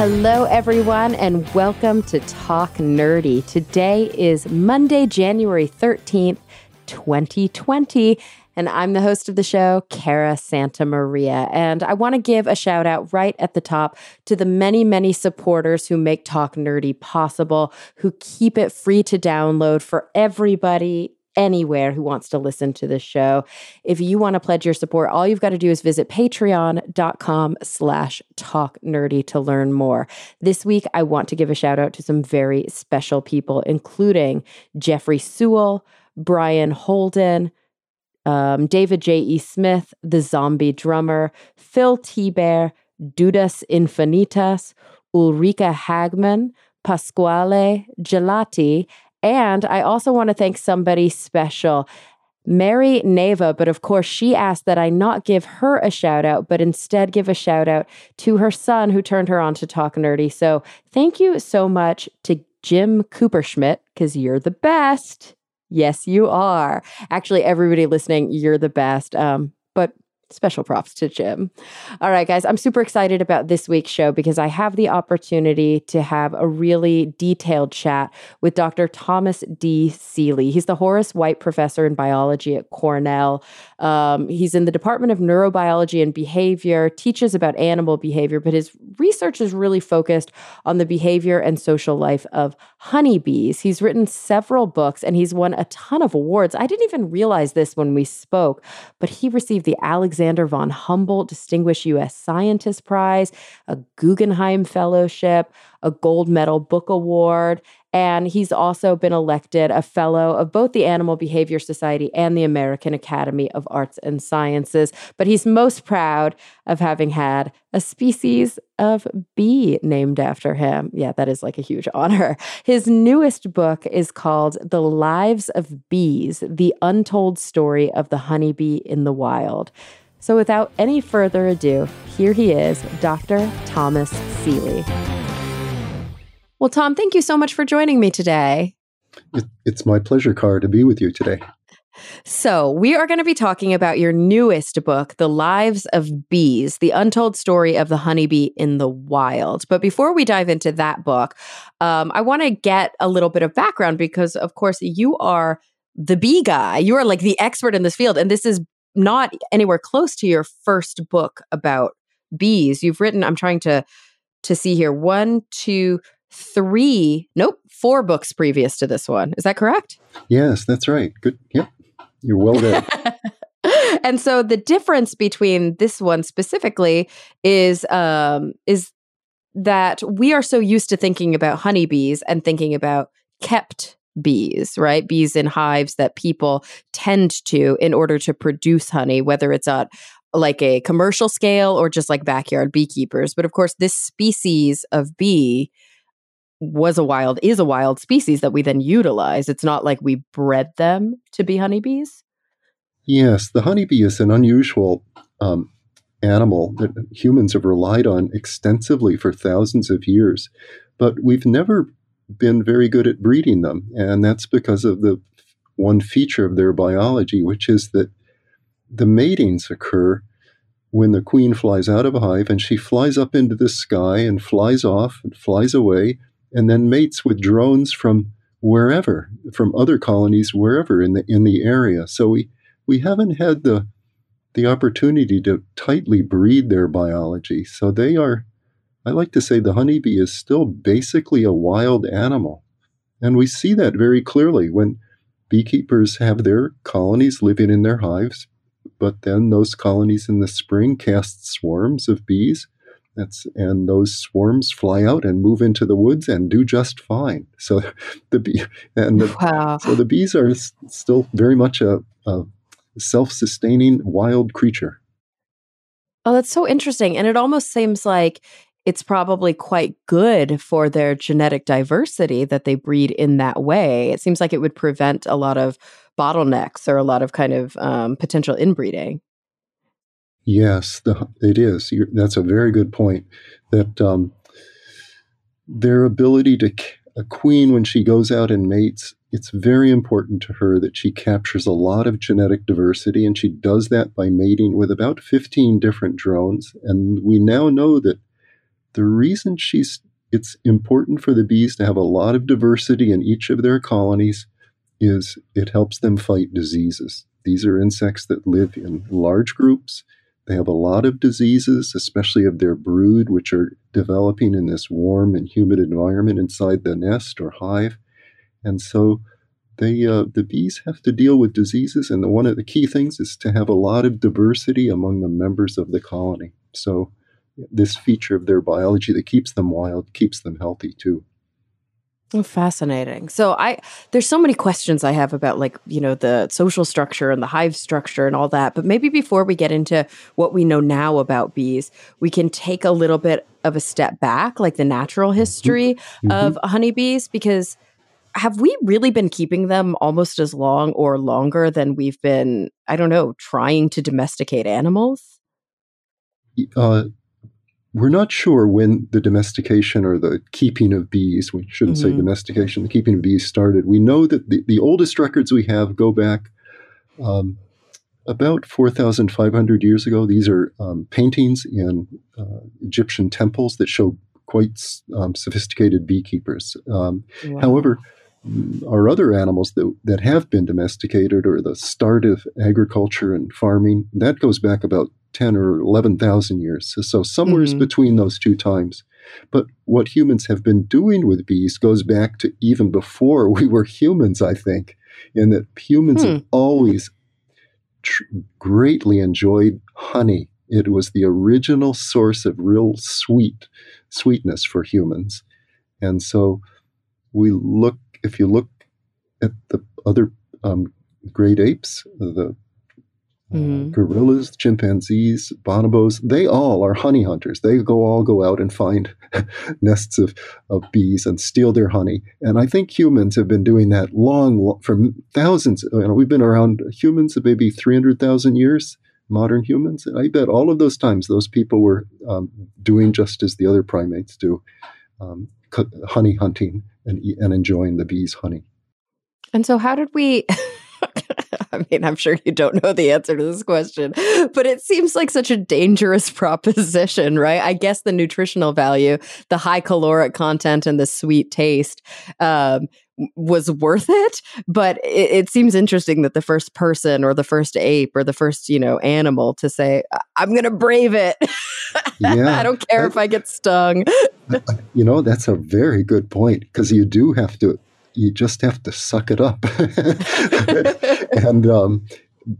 Hello, everyone, and welcome to Talk Nerdy. Today is Monday, January 13th, 2020. And I'm the host of the show, Cara Santa Maria. And I want to give a shout out right at the top to the many, many supporters who make Talk Nerdy possible, who keep it free to download for everybody anywhere who wants to listen to this show. If you want to pledge your support, all you've got to do is visit patreon.com slash talk nerdy to learn more. This week, I want to give a shout out to some very special people, including Jeffrey Sewell, Brian Holden, um, David J.E. Smith, the zombie drummer, Phil T. Bear, Dudas Infinitas, Ulrika Hagman, Pasquale Gelati, and I also want to thank somebody special. Mary Neva, but of course, she asked that I not give her a shout out, but instead give a shout out to her son who turned her on to Talk Nerdy. So thank you so much to Jim Cooperschmidt, because you're the best. Yes, you are. Actually, everybody listening, you're the best. Um, but special props to Jim. All right, guys, I'm super excited about this week's show because I have the opportunity to have a really detailed chat with Dr. Thomas D. Seeley. He's the Horace White Professor in Biology at Cornell. Um, he's in the Department of Neurobiology and Behavior, teaches about animal behavior, but his research is really focused on the behavior and social life of honeybees. He's written several books and he's won a ton of awards. I didn't even realize this when we spoke, but he received the Alexander von Humboldt Distinguished U.S. Scientist Prize, a Guggenheim Fellowship, a Gold Medal Book Award, and he's also been elected a fellow of both the Animal Behavior Society and the American Academy of Arts and Sciences. But he's most proud of having had a species of bee named after him. Yeah, that is like a huge honor. His newest book is called The Lives of Bees The Untold Story of the Honeybee in the Wild. So, without any further ado, here he is, Dr. Thomas Seeley. Well, Tom, thank you so much for joining me today. It's my pleasure, Cara, to be with you today. So, we are going to be talking about your newest book, The Lives of Bees The Untold Story of the Honeybee in the Wild. But before we dive into that book, um, I want to get a little bit of background because, of course, you are the bee guy. You are like the expert in this field. And this is not anywhere close to your first book about bees. You've written, I'm trying to to see here, one, two, three, nope, four books previous to this one. Is that correct? Yes, that's right. Good. Yep. You're well done. and so the difference between this one specifically is um is that we are so used to thinking about honeybees and thinking about kept bees, right? Bees in hives that people tend to in order to produce honey, whether it's at like a commercial scale or just like backyard beekeepers. But of course, this species of bee was a wild is a wild species that we then utilize. It's not like we bred them to be honeybees. Yes, the honeybee is an unusual um, animal that humans have relied on extensively for thousands of years, but we've never been very good at breeding them, and that's because of the one feature of their biology, which is that the matings occur when the queen flies out of a hive and she flies up into the sky and flies off and flies away and then mates with drones from wherever, from other colonies wherever in the in the area. So we we haven't had the the opportunity to tightly breed their biology. So they are I like to say the honeybee is still basically a wild animal. And we see that very clearly when beekeepers have their colonies living in their hives, but then those colonies in the spring cast swarms of bees that's and those swarms fly out and move into the woods and do just fine. So the bee and the, wow. so the bees are s- still very much a, a self-sustaining wild creature. Oh, that's so interesting, and it almost seems like it's probably quite good for their genetic diversity that they breed in that way. It seems like it would prevent a lot of bottlenecks or a lot of kind of um, potential inbreeding. Yes, the, it is. You're, that's a very good point. That um, their ability to a queen when she goes out and mates, it's very important to her that she captures a lot of genetic diversity, and she does that by mating with about 15 different drones. And we now know that the reason she's it's important for the bees to have a lot of diversity in each of their colonies is it helps them fight diseases. These are insects that live in large groups. They have a lot of diseases, especially of their brood, which are developing in this warm and humid environment inside the nest or hive. And so they, uh, the bees have to deal with diseases. And the, one of the key things is to have a lot of diversity among the members of the colony. So this feature of their biology that keeps them wild keeps them healthy too. Oh, fascinating. So I there's so many questions I have about like, you know, the social structure and the hive structure and all that. But maybe before we get into what we know now about bees, we can take a little bit of a step back, like the natural mm-hmm. history mm-hmm. of honeybees because have we really been keeping them almost as long or longer than we've been, I don't know, trying to domesticate animals? Uh, we're not sure when the domestication or the keeping of bees, we shouldn't mm-hmm. say domestication, the keeping of bees started. We know that the, the oldest records we have go back um, about 4,500 years ago. These are um, paintings in uh, Egyptian temples that show quite um, sophisticated beekeepers. Um, wow. However, our other animals that, that have been domesticated or the start of agriculture and farming, that goes back about 10 or 11,000 years. So, so somewhere mm-hmm. between those two times. But what humans have been doing with bees goes back to even before we were humans, I think, in that humans hmm. have always tr- greatly enjoyed honey. It was the original source of real sweet sweetness for humans. And so we look, if you look at the other um, great apes, the Mm-hmm. gorillas, chimpanzees, bonobos, they all are honey hunters. They go all go out and find nests of, of bees and steal their honey. And I think humans have been doing that long, for thousands. You know, we've been around humans maybe 300,000 years, modern humans. And I bet all of those times those people were um, doing just as the other primates do, um, honey hunting and, and enjoying the bees' honey. And so, how did we? I mean, I'm sure you don't know the answer to this question, but it seems like such a dangerous proposition, right? I guess the nutritional value, the high caloric content, and the sweet taste um, was worth it. But it, it, seems interesting that the first person or the first ape or the first, you know, animal to say, I'm going to brave it. Yeah, I don't care if I get stung. you know, that's a very good point because you do have to you just have to suck it up. and um,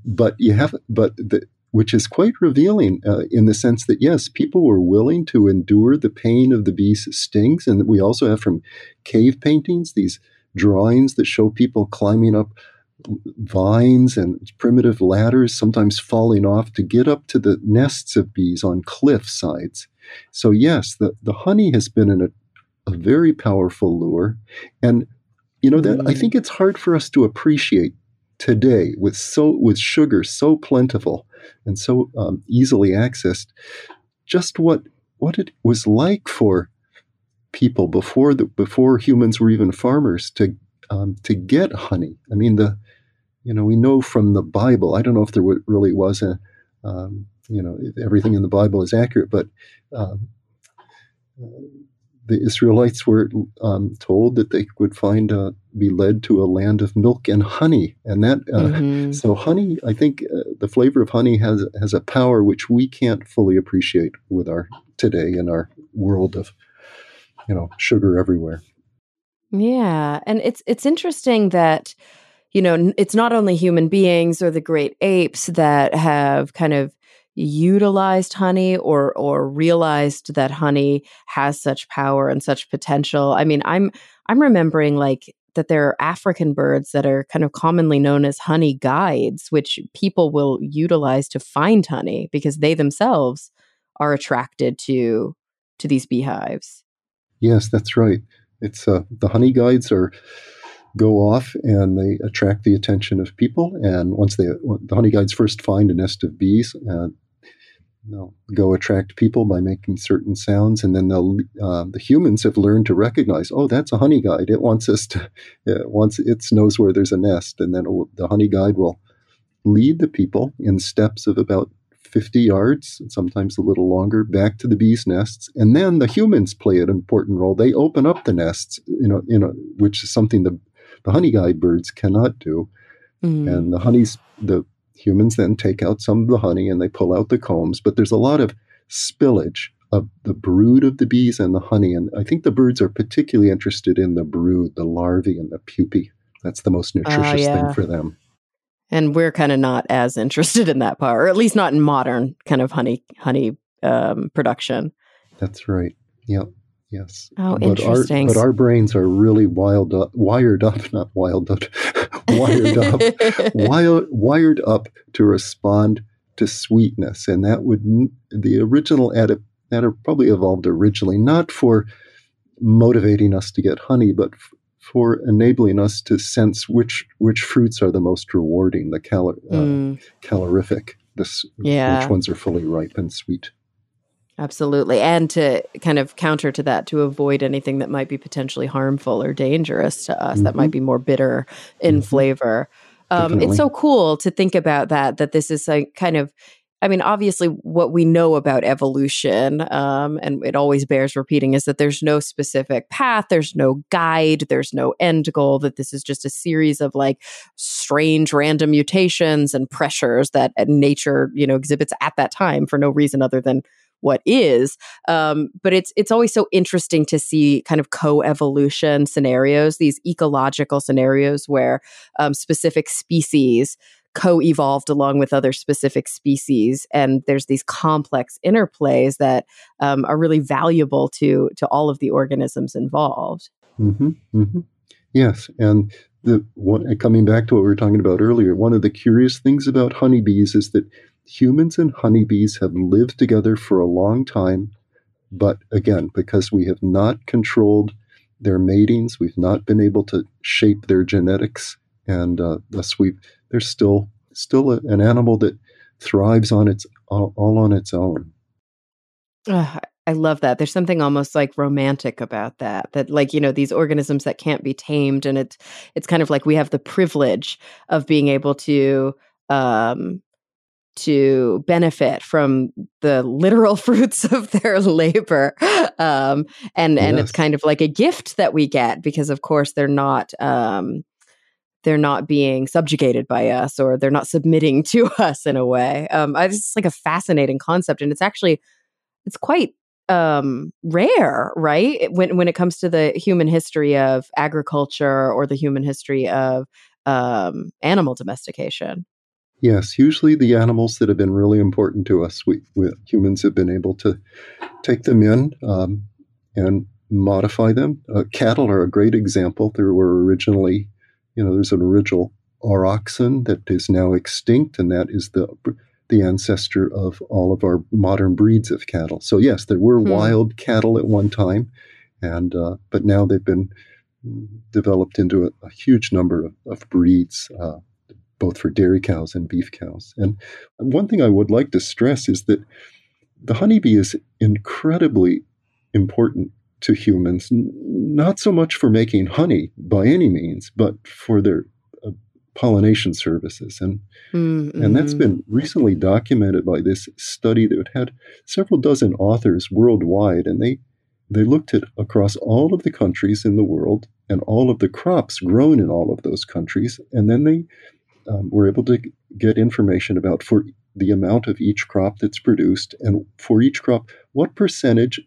but you have but the, which is quite revealing uh, in the sense that yes, people were willing to endure the pain of the bee's stings, and we also have from cave paintings these drawings that show people climbing up vines and primitive ladders, sometimes falling off to get up to the nests of bees on cliff sides. So yes, the, the honey has been a, a very powerful lure, and you know that mm. I think it's hard for us to appreciate today with so with sugar so plentiful and so um, easily accessed, just what what it was like for people before the before humans were even farmers to um, to get honey. I mean the you know we know from the Bible. I don't know if there really was a um, you know everything in the Bible is accurate, but um, the Israelites were um, told that they would find uh, be led to a land of milk and honey, and that uh, mm-hmm. so honey. I think uh, the flavor of honey has has a power which we can't fully appreciate with our today in our world of you know sugar everywhere. Yeah, and it's it's interesting that you know it's not only human beings or the great apes that have kind of utilized honey or or realized that honey has such power and such potential. I mean, I'm I'm remembering like that there are African birds that are kind of commonly known as honey guides, which people will utilize to find honey because they themselves are attracted to to these beehives. Yes, that's right. It's uh, the honey guides are go off and they attract the attention of people. And once they, the honey guides first find a nest of bees, uh, they'll go attract people by making certain sounds, and then they'll uh, the humans have learned to recognize, oh, that's a honey guide. It wants us to, it wants it knows where there's a nest, and then the honey guide will lead the people in steps of about 50 yards, sometimes a little longer, back to the bees' nests. And then the humans play an important role. They open up the nests, you know, you know which is something the, the honey guide birds cannot do. Mm. And the honeys, the humans then take out some of the honey and they pull out the combs. But there's a lot of spillage of the brood of the bees and the honey. And I think the birds are particularly interested in the brood, the larvae and the pupae. That's the most ah, nutritious uh, yeah. thing for them. And we're kind of not as interested in that part, or at least not in modern kind of honey honey um, production. That's right. Yep. Yes. Oh, but interesting. Our, but our brains are really wild up, wired up, not wild up, wired up, wired, wired up to respond to sweetness, and that would the original adap- that probably evolved originally not for motivating us to get honey, but f- for enabling us to sense which which fruits are the most rewarding, the uh, mm. calorific, this, yeah. which ones are fully ripe and sweet. Absolutely. And to kind of counter to that, to avoid anything that might be potentially harmful or dangerous to us, mm-hmm. that might mm-hmm. be more bitter in mm-hmm. flavor. Um, it's so cool to think about that, that this is a kind of I mean, obviously, what we know about evolution, um, and it always bears repeating, is that there's no specific path, there's no guide, there's no end goal, that this is just a series of like strange random mutations and pressures that nature, you know, exhibits at that time for no reason other than what is. Um, but it's it's always so interesting to see kind of co-evolution scenarios, these ecological scenarios where um, specific species co-evolved along with other specific species and there's these complex interplays that um, are really valuable to to all of the organisms involved mm-hmm, mm-hmm. yes and the one coming back to what we were talking about earlier one of the curious things about honeybees is that humans and honeybees have lived together for a long time but again because we have not controlled their matings we've not been able to shape their genetics and uh, thus we there's still still a, an animal that thrives on its all, all on its own. I love that. There's something almost like romantic about that. That like, you know, these organisms that can't be tamed and it's it's kind of like we have the privilege of being able to um to benefit from the literal fruits of their labor um and and yes. it's kind of like a gift that we get because of course they're not um they're not being subjugated by us or they're not submitting to us in a way. Um, I, it's like a fascinating concept, and it's actually it's quite um, rare, right? When when it comes to the human history of agriculture or the human history of um, animal domestication. Yes, usually the animals that have been really important to us, we, we humans have been able to take them in um, and modify them. Uh, cattle are a great example. There were originally you know, there's an original aurochsen that is now extinct, and that is the the ancestor of all of our modern breeds of cattle. So yes, there were hmm. wild cattle at one time, and uh, but now they've been developed into a, a huge number of, of breeds, uh, both for dairy cows and beef cows. And one thing I would like to stress is that the honeybee is incredibly important to humans, not so much for making honey by any means, but for their uh, pollination services. And, mm-hmm. and that's been recently documented by this study that had several dozen authors worldwide, and they, they looked at across all of the countries in the world and all of the crops grown in all of those countries, and then they um, were able to get information about for the amount of each crop that's produced and for each crop what percentage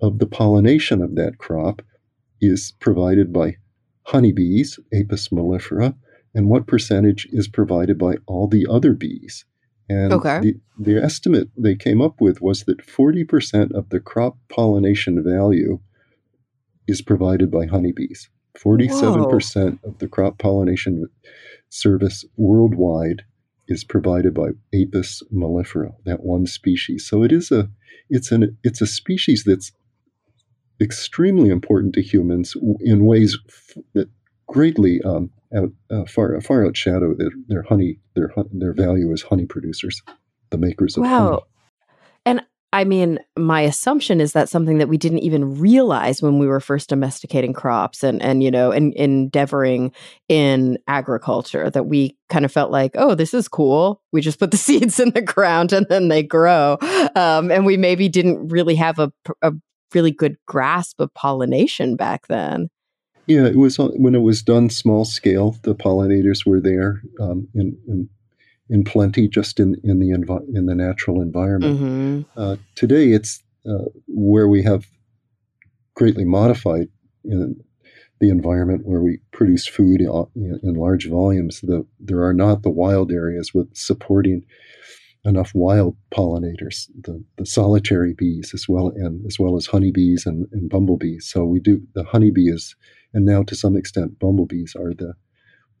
of the pollination of that crop is provided by honeybees, Apis mellifera, and what percentage is provided by all the other bees. And okay. the, the estimate they came up with was that 40% of the crop pollination value is provided by honeybees. 47% Whoa. of the crop pollination service worldwide is provided by Apis mellifera, that one species. So it is a it's an it's a species that's extremely important to humans in ways that greatly um, out, uh, far far outshadow their, their honey their their value as honey producers, the makers of wow. honey. I mean, my assumption is that something that we didn't even realize when we were first domesticating crops and and you know and endeavoring in agriculture that we kind of felt like, oh, this is cool. We just put the seeds in the ground and then they grow, um, and we maybe didn't really have a, a really good grasp of pollination back then. Yeah, it was when it was done small scale. The pollinators were there um, in, in in plenty just in in the envi- in the natural environment. Mm-hmm. Uh, today, it's uh, where we have greatly modified in the environment where we produce food in, in large volumes. The, there are not the wild areas with supporting enough wild pollinators, the, the solitary bees as well and as well as honeybees and, and bumblebees. So we do the honeybee is, and now to some extent bumblebees are the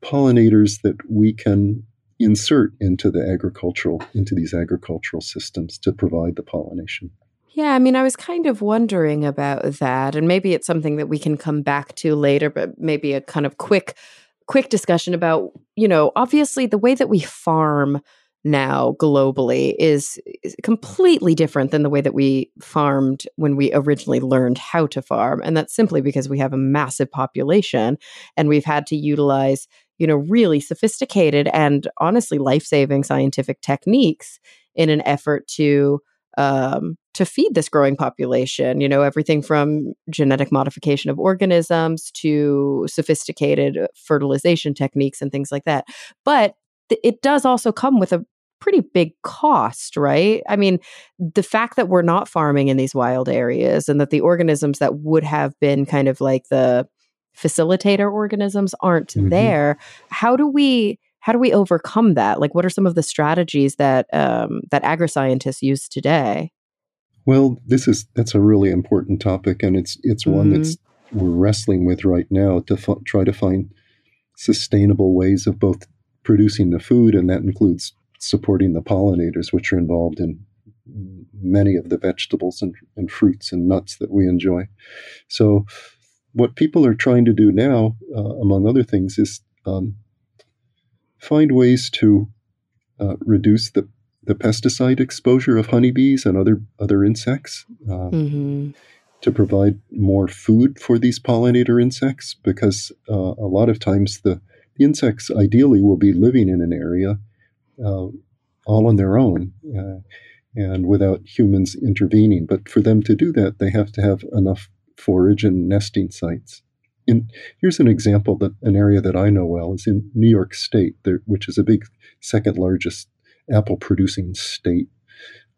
pollinators that we can insert into the agricultural into these agricultural systems to provide the pollination. Yeah, I mean, I was kind of wondering about that, and maybe it's something that we can come back to later, but maybe a kind of quick, quick discussion about, you know, obviously the way that we farm now globally is, is, completely different than the way that we farmed when we originally learned how to farm and that's simply because we have a massive population and we've had to utilize you know really sophisticated and honestly life-saving scientific techniques in an effort to um, to feed this growing population. You know, everything from genetic modification of organisms to sophisticated fertilization techniques and things like that. But it does also come with a pretty big cost, right? I mean, the fact that we're not farming in these wild areas and that the organisms that would have been kind of like the facilitator organisms aren't mm-hmm. there, how do we how do we overcome that? Like, what are some of the strategies that um, that agri scientists use today? Well, this is that's a really important topic, and it's it's mm-hmm. one that's we're wrestling with right now to f- try to find sustainable ways of both producing the food, and that includes supporting the pollinators, which are involved in many of the vegetables and, and fruits and nuts that we enjoy. So, what people are trying to do now, uh, among other things, is um, find ways to uh, reduce the, the pesticide exposure of honeybees and other other insects. Uh, mm-hmm. To provide more food for these pollinator insects, because uh, a lot of times the, the insects ideally will be living in an area uh, all on their own uh, and without humans intervening. But for them to do that, they have to have enough forage and nesting sites. In, here's an example that an area that I know well is in New York State, there, which is a big second largest apple producing state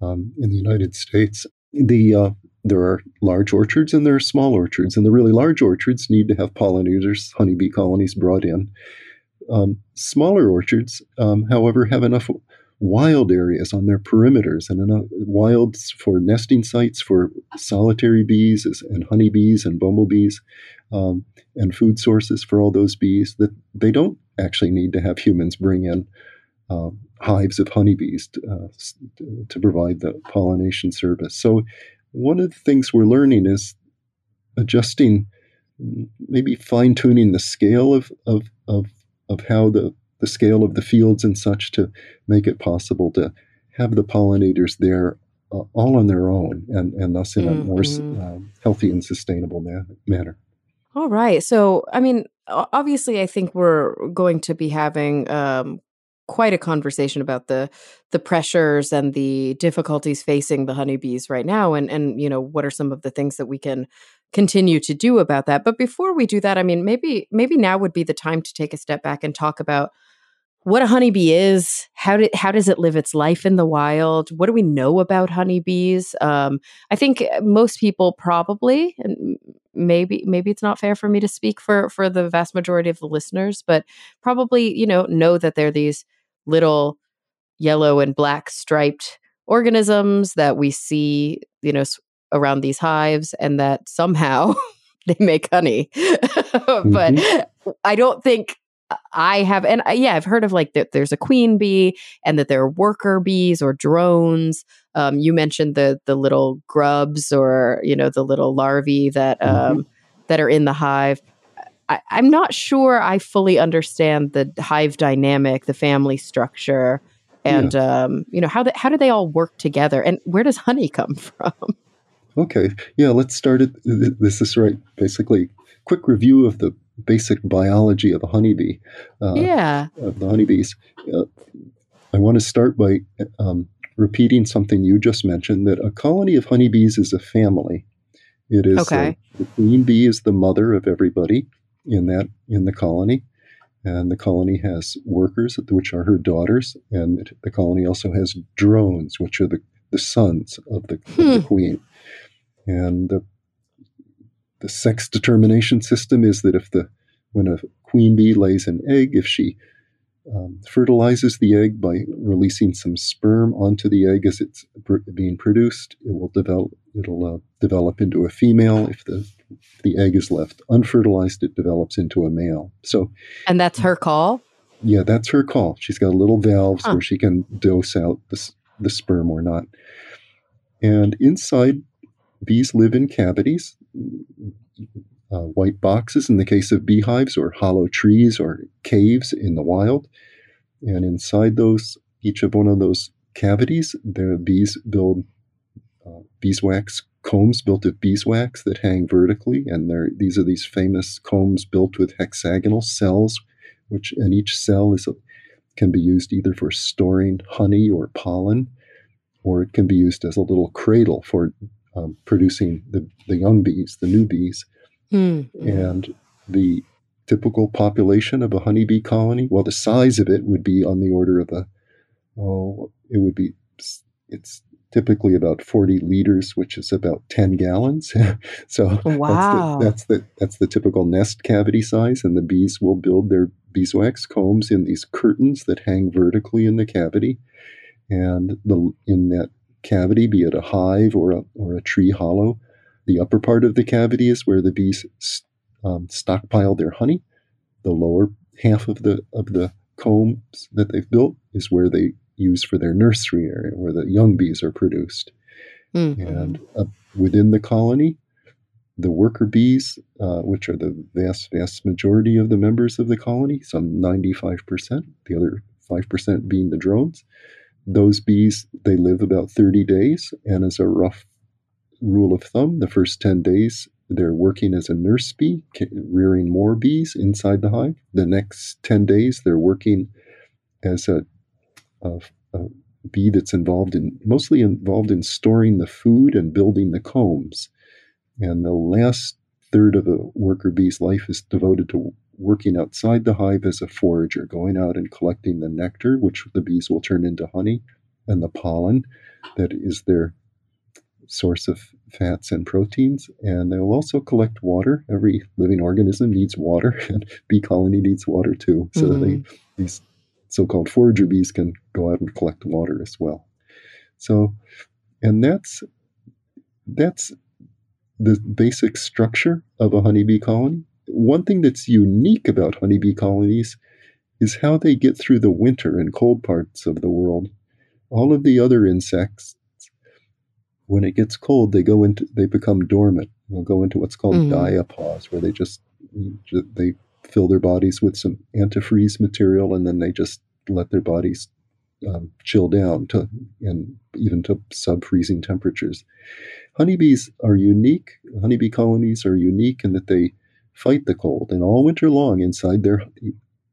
um, in the United States. The uh, there are large orchards and there are small orchards, and the really large orchards need to have pollinators, honeybee colonies brought in. Um, smaller orchards, um, however, have enough wild areas on their perimeters and enough wilds for nesting sites for solitary bees and honeybees and bumblebees um, and food sources for all those bees that they don't actually need to have humans bring in uh, hives of honeybees to, uh, to provide the pollination service. So, one of the things we're learning is adjusting, maybe fine tuning the scale of, of, of of how the, the scale of the fields and such to make it possible to have the pollinators there uh, all on their own and, and thus in mm-hmm. a more uh, healthy and sustainable man- manner. All right. So, I mean, obviously, I think we're going to be having um, quite a conversation about the the pressures and the difficulties facing the honeybees right now, and and you know what are some of the things that we can continue to do about that. But before we do that, I mean, maybe maybe now would be the time to take a step back and talk about what a honeybee is. How did how does it live its life in the wild? What do we know about honeybees? Um, I think most people probably, and maybe maybe it's not fair for me to speak for for the vast majority of the listeners, but probably you know know that they're these little yellow and black striped organisms that we see you know around these hives and that somehow they make honey. but mm-hmm. I don't think I have, and uh, yeah, I've heard of like that there's a queen bee and that there are worker bees or drones. Um, you mentioned the the little grubs or you know the little larvae that mm-hmm. um, that are in the hive. I, I'm not sure I fully understand the hive dynamic, the family structure and yeah. um, you know how the, how do they all work together, and where does honey come from? Okay, yeah, let's start it. This is right. Basically, quick review of the basic biology of a honeybee. Uh, yeah, of the honeybees. Uh, I want to start by um, repeating something you just mentioned that a colony of honeybees is a family. It is uh, okay. the queen bee is the mother of everybody in that in the colony, and the colony has workers, which are her daughters, and the colony also has drones, which are the, the sons of the, hmm. of the hmm. queen. And the the sex determination system is that if the when a queen bee lays an egg, if she um, fertilizes the egg by releasing some sperm onto the egg as it's pr- being produced. It will develop. It'll uh, develop into a female. If the if the egg is left unfertilized, it develops into a male. So, and that's her call. Yeah, that's her call. She's got little valves huh. where she can dose out the the sperm or not. And inside, bees live in cavities uh, white boxes in the case of beehives, or hollow trees, or caves in the wild. And inside those, each of one of those cavities, the bees build uh, beeswax combs built of beeswax that hang vertically, and these are these famous combs built with hexagonal cells, which and each cell is a, can be used either for storing honey or pollen, or it can be used as a little cradle for um, producing the, the young bees, the new bees. Mm-hmm. And the typical population of a honeybee colony, well, the size of it would be on the order of a, oh, it would be, it's typically about 40 liters, which is about 10 gallons. so wow. that's, the, that's the that's the typical nest cavity size, and the bees will build their beeswax combs in these curtains that hang vertically in the cavity, and the in that cavity, be it a hive or a or a tree hollow, the upper part of the cavity is where the bees um, stockpile their honey. The lower half of the of the combs that they've built is where they use for their nursery area, where the young bees are produced. Mm-hmm. And uh, within the colony, the worker bees, uh, which are the vast, vast majority of the members of the colony, some 95%, the other 5% being the drones, those bees, they live about 30 days. And as a rough rule of thumb the first 10 days they're working as a nurse bee, rearing more bees inside the hive. The next 10 days, they're working as a, a, a, bee that's involved in, mostly involved in storing the food and building the combs. And the last third of a worker bee's life is devoted to working outside the hive as a forager, going out and collecting the nectar, which the bees will turn into honey, and the pollen that is their source of fats and proteins. And they'll also collect water. Every living organism needs water, and bee colony needs water too. So mm-hmm. they, these so-called forager bees can go out and collect water as well. So, and that's that's the basic structure of a honeybee colony. One thing that's unique about honeybee colonies is how they get through the winter in cold parts of the world. All of the other insects when it gets cold, they go into they become dormant. They'll go into what's called mm-hmm. diapause, where they just they fill their bodies with some antifreeze material, and then they just let their bodies um, chill down to and even to sub freezing temperatures. Honeybees are unique. Honeybee colonies are unique in that they fight the cold, and all winter long inside their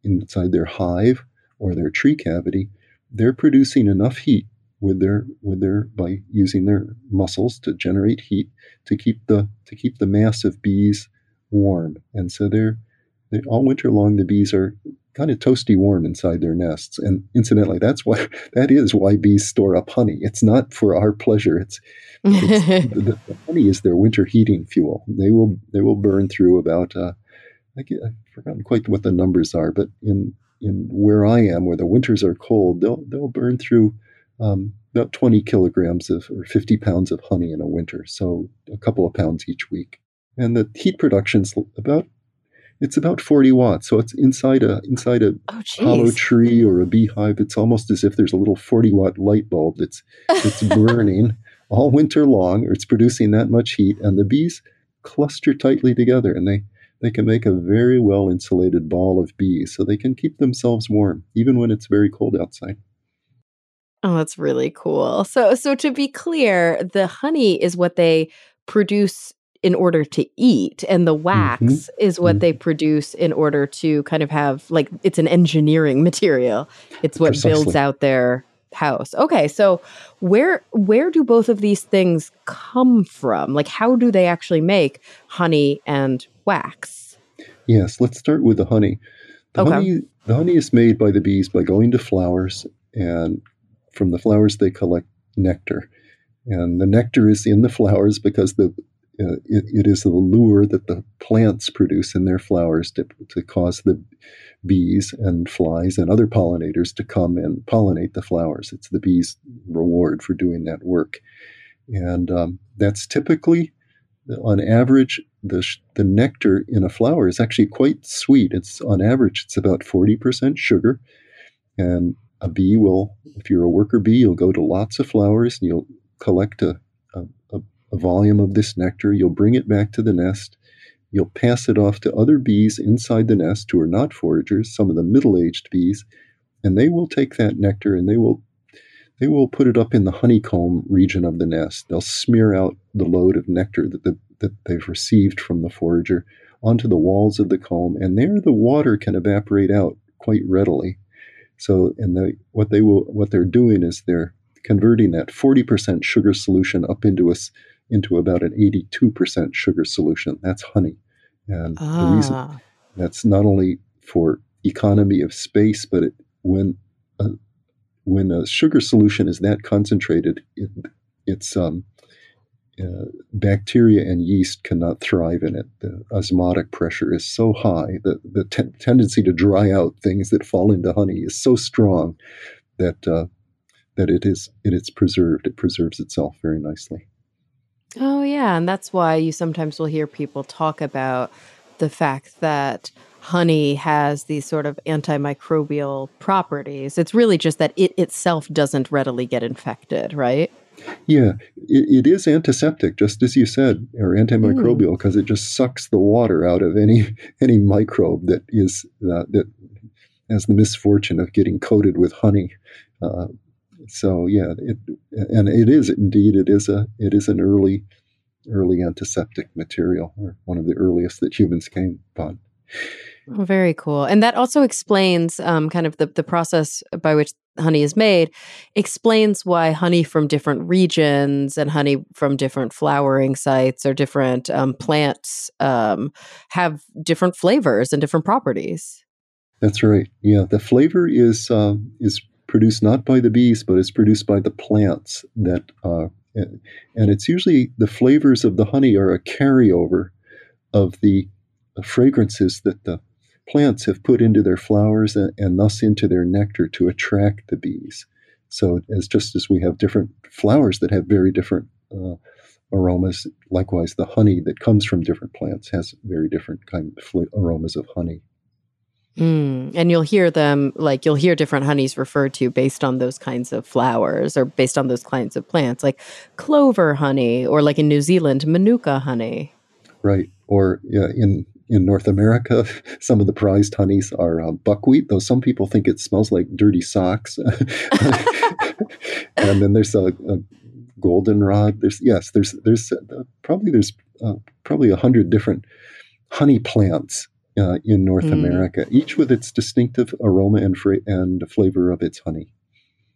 inside their hive or their tree cavity, they're producing enough heat with their with their by using their muscles to generate heat to keep the to keep the mass of bees warm. And so they're, they all winter long the bees are kind of toasty warm inside their nests. And incidentally, that's why that is why bees store up honey. It's not for our pleasure. It's, it's the, the, honey is their winter heating fuel. They will they will burn through about uh, I get, I've forgotten quite what the numbers are, but in in where I am, where the winters are cold, they'll they'll burn through um, about 20 kilograms of or 50 pounds of honey in a winter, so a couple of pounds each week. And the heat production's about it's about 40 watts. So it's inside a inside a oh, hollow tree or a beehive. It's almost as if there's a little 40 watt light bulb that's that's burning all winter long, or it's producing that much heat, and the bees cluster tightly together, and they they can make a very well insulated ball of bees, so they can keep themselves warm even when it's very cold outside. Oh, that's really cool. So so to be clear, the honey is what they produce in order to eat and the wax Mhm. is what they Mhm. produce in order to kind of have like it's an engineering material. It's what builds out their house. Okay, so where where do both of these things come from? Like how do they actually make honey and wax? Yes, let's start with the honey. The Okay. honey the honey is made by the bees by going to flowers and from the flowers they collect nectar. And the nectar is in the flowers because the uh, it, it is the lure that the plants produce in their flowers to, to cause the bees and flies and other pollinators to come and pollinate the flowers. It's the bees' reward for doing that work. And um, that's typically, on average, the, sh- the nectar in a flower is actually quite sweet. It's on average, it's about 40% sugar. And a bee will, if you're a worker bee, you'll go to lots of flowers and you'll collect a, a, a, a volume of this nectar. You'll bring it back to the nest. You'll pass it off to other bees inside the nest who are not foragers, some of the middle-aged bees, and they will take that nectar and they will they will put it up in the honeycomb region of the nest. They'll smear out the load of nectar that, the, that they've received from the forager onto the walls of the comb, and there the water can evaporate out quite readily. So, and they, what they will, what they're doing is they're converting that 40% sugar solution up into a, into about an 82% sugar solution. That's honey, and the reason Ah. that's not only for economy of space, but it, when a, when a sugar solution is that concentrated, it, it's um, uh, bacteria and yeast cannot thrive in it. The osmotic pressure is so high that the te- tendency to dry out things that fall into honey is so strong that uh, that it is it is preserved. It preserves itself very nicely. Oh, yeah. And that's why you sometimes will hear people talk about the fact that honey has these sort of antimicrobial properties. It's really just that it itself doesn't readily get infected, right? Yeah, it, it is antiseptic, just as you said, or antimicrobial, because it just sucks the water out of any any microbe that is uh, that has the misfortune of getting coated with honey. Uh, so yeah, it, and it is indeed it is a it is an early early antiseptic material, or one of the earliest that humans came upon. Very cool. And that also explains um, kind of the, the process by which honey is made, explains why honey from different regions and honey from different flowering sites or different um, plants um, have different flavors and different properties. That's right. Yeah, the flavor is uh, is produced not by the bees, but it's produced by the plants. That uh, and it's usually the flavors of the honey are a carryover of the fragrances that the plants have put into their flowers and, and thus into their nectar to attract the bees. So, as just as we have different flowers that have very different uh, aromas, likewise the honey that comes from different plants has very different kind of aromas of honey. Mm. And you'll hear them, like you'll hear different honeys referred to based on those kinds of flowers or based on those kinds of plants, like clover honey or like in New Zealand, manuka honey. Right. Or yeah, in in North America, some of the prized honeys are uh, buckwheat, though some people think it smells like dirty socks. and then there's a, a goldenrod. There's yes, there's there's uh, probably there's uh, probably a hundred different honey plants uh, in North Mm. America, each with its distinctive aroma and fra- and flavor of its honey.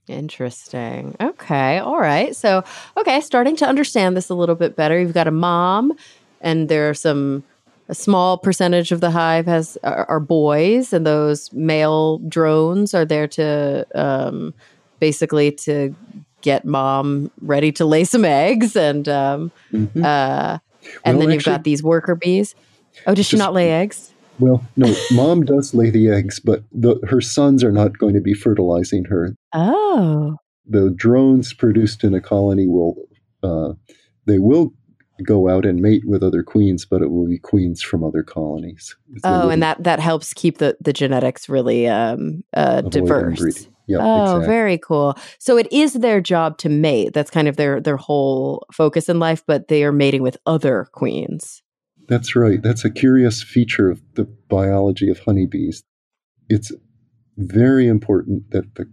Interesting. Okay. All right. So, okay, starting to understand this a little bit better. You've got a mom, and there are some a small percentage of the hive has are, are boys, and those male drones are there to um, basically to get mom ready to lay some eggs, and um, Mhm. uh, and Well, then you've actually- got these worker bees. Oh, does she not lay eggs? Well, no, mom does lay the eggs, but the, her sons are not going to be fertilizing her. Oh, the drones produced in a colony will uh, they will go out and mate with other queens, but it will be queens from other colonies. Oh, and that that helps keep the the genetics really um, uh, diverse. Yeah, Oh, exactly. very cool. So it is their job to mate. That's kind of their their whole focus in life, but they are mating with other queens. That's right. That's a curious feature of the biology of honeybees. It's very important that the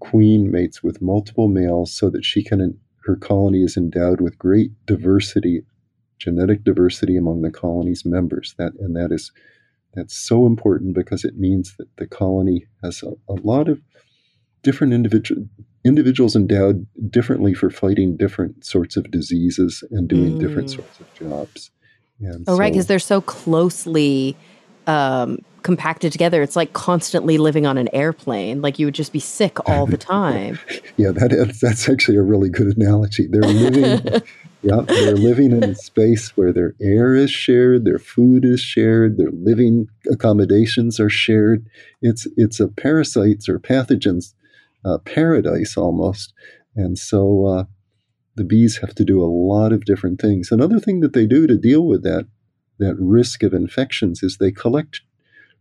queen mates with multiple males so that she can her colony is endowed with great diversity, genetic diversity among the colony's members. That and that is that's so important because it means that the colony has a, a lot of different individual individuals endowed differently for fighting different sorts of diseases and doing mm. different sorts of jobs. And oh, so, right, because they're so closely um, compacted together. It's like constantly living on an airplane. Like you would just be sick all the time. yeah, that is, that's actually a really good analogy. They're living, yeah, they're living in a space where their air is shared, their food is shared, their living accommodations are shared. It's it's a parasites or pathogens uh, paradise almost. And so uh, the bees have to do a lot of different things. Another thing that they do to deal with that that risk of infections is they collect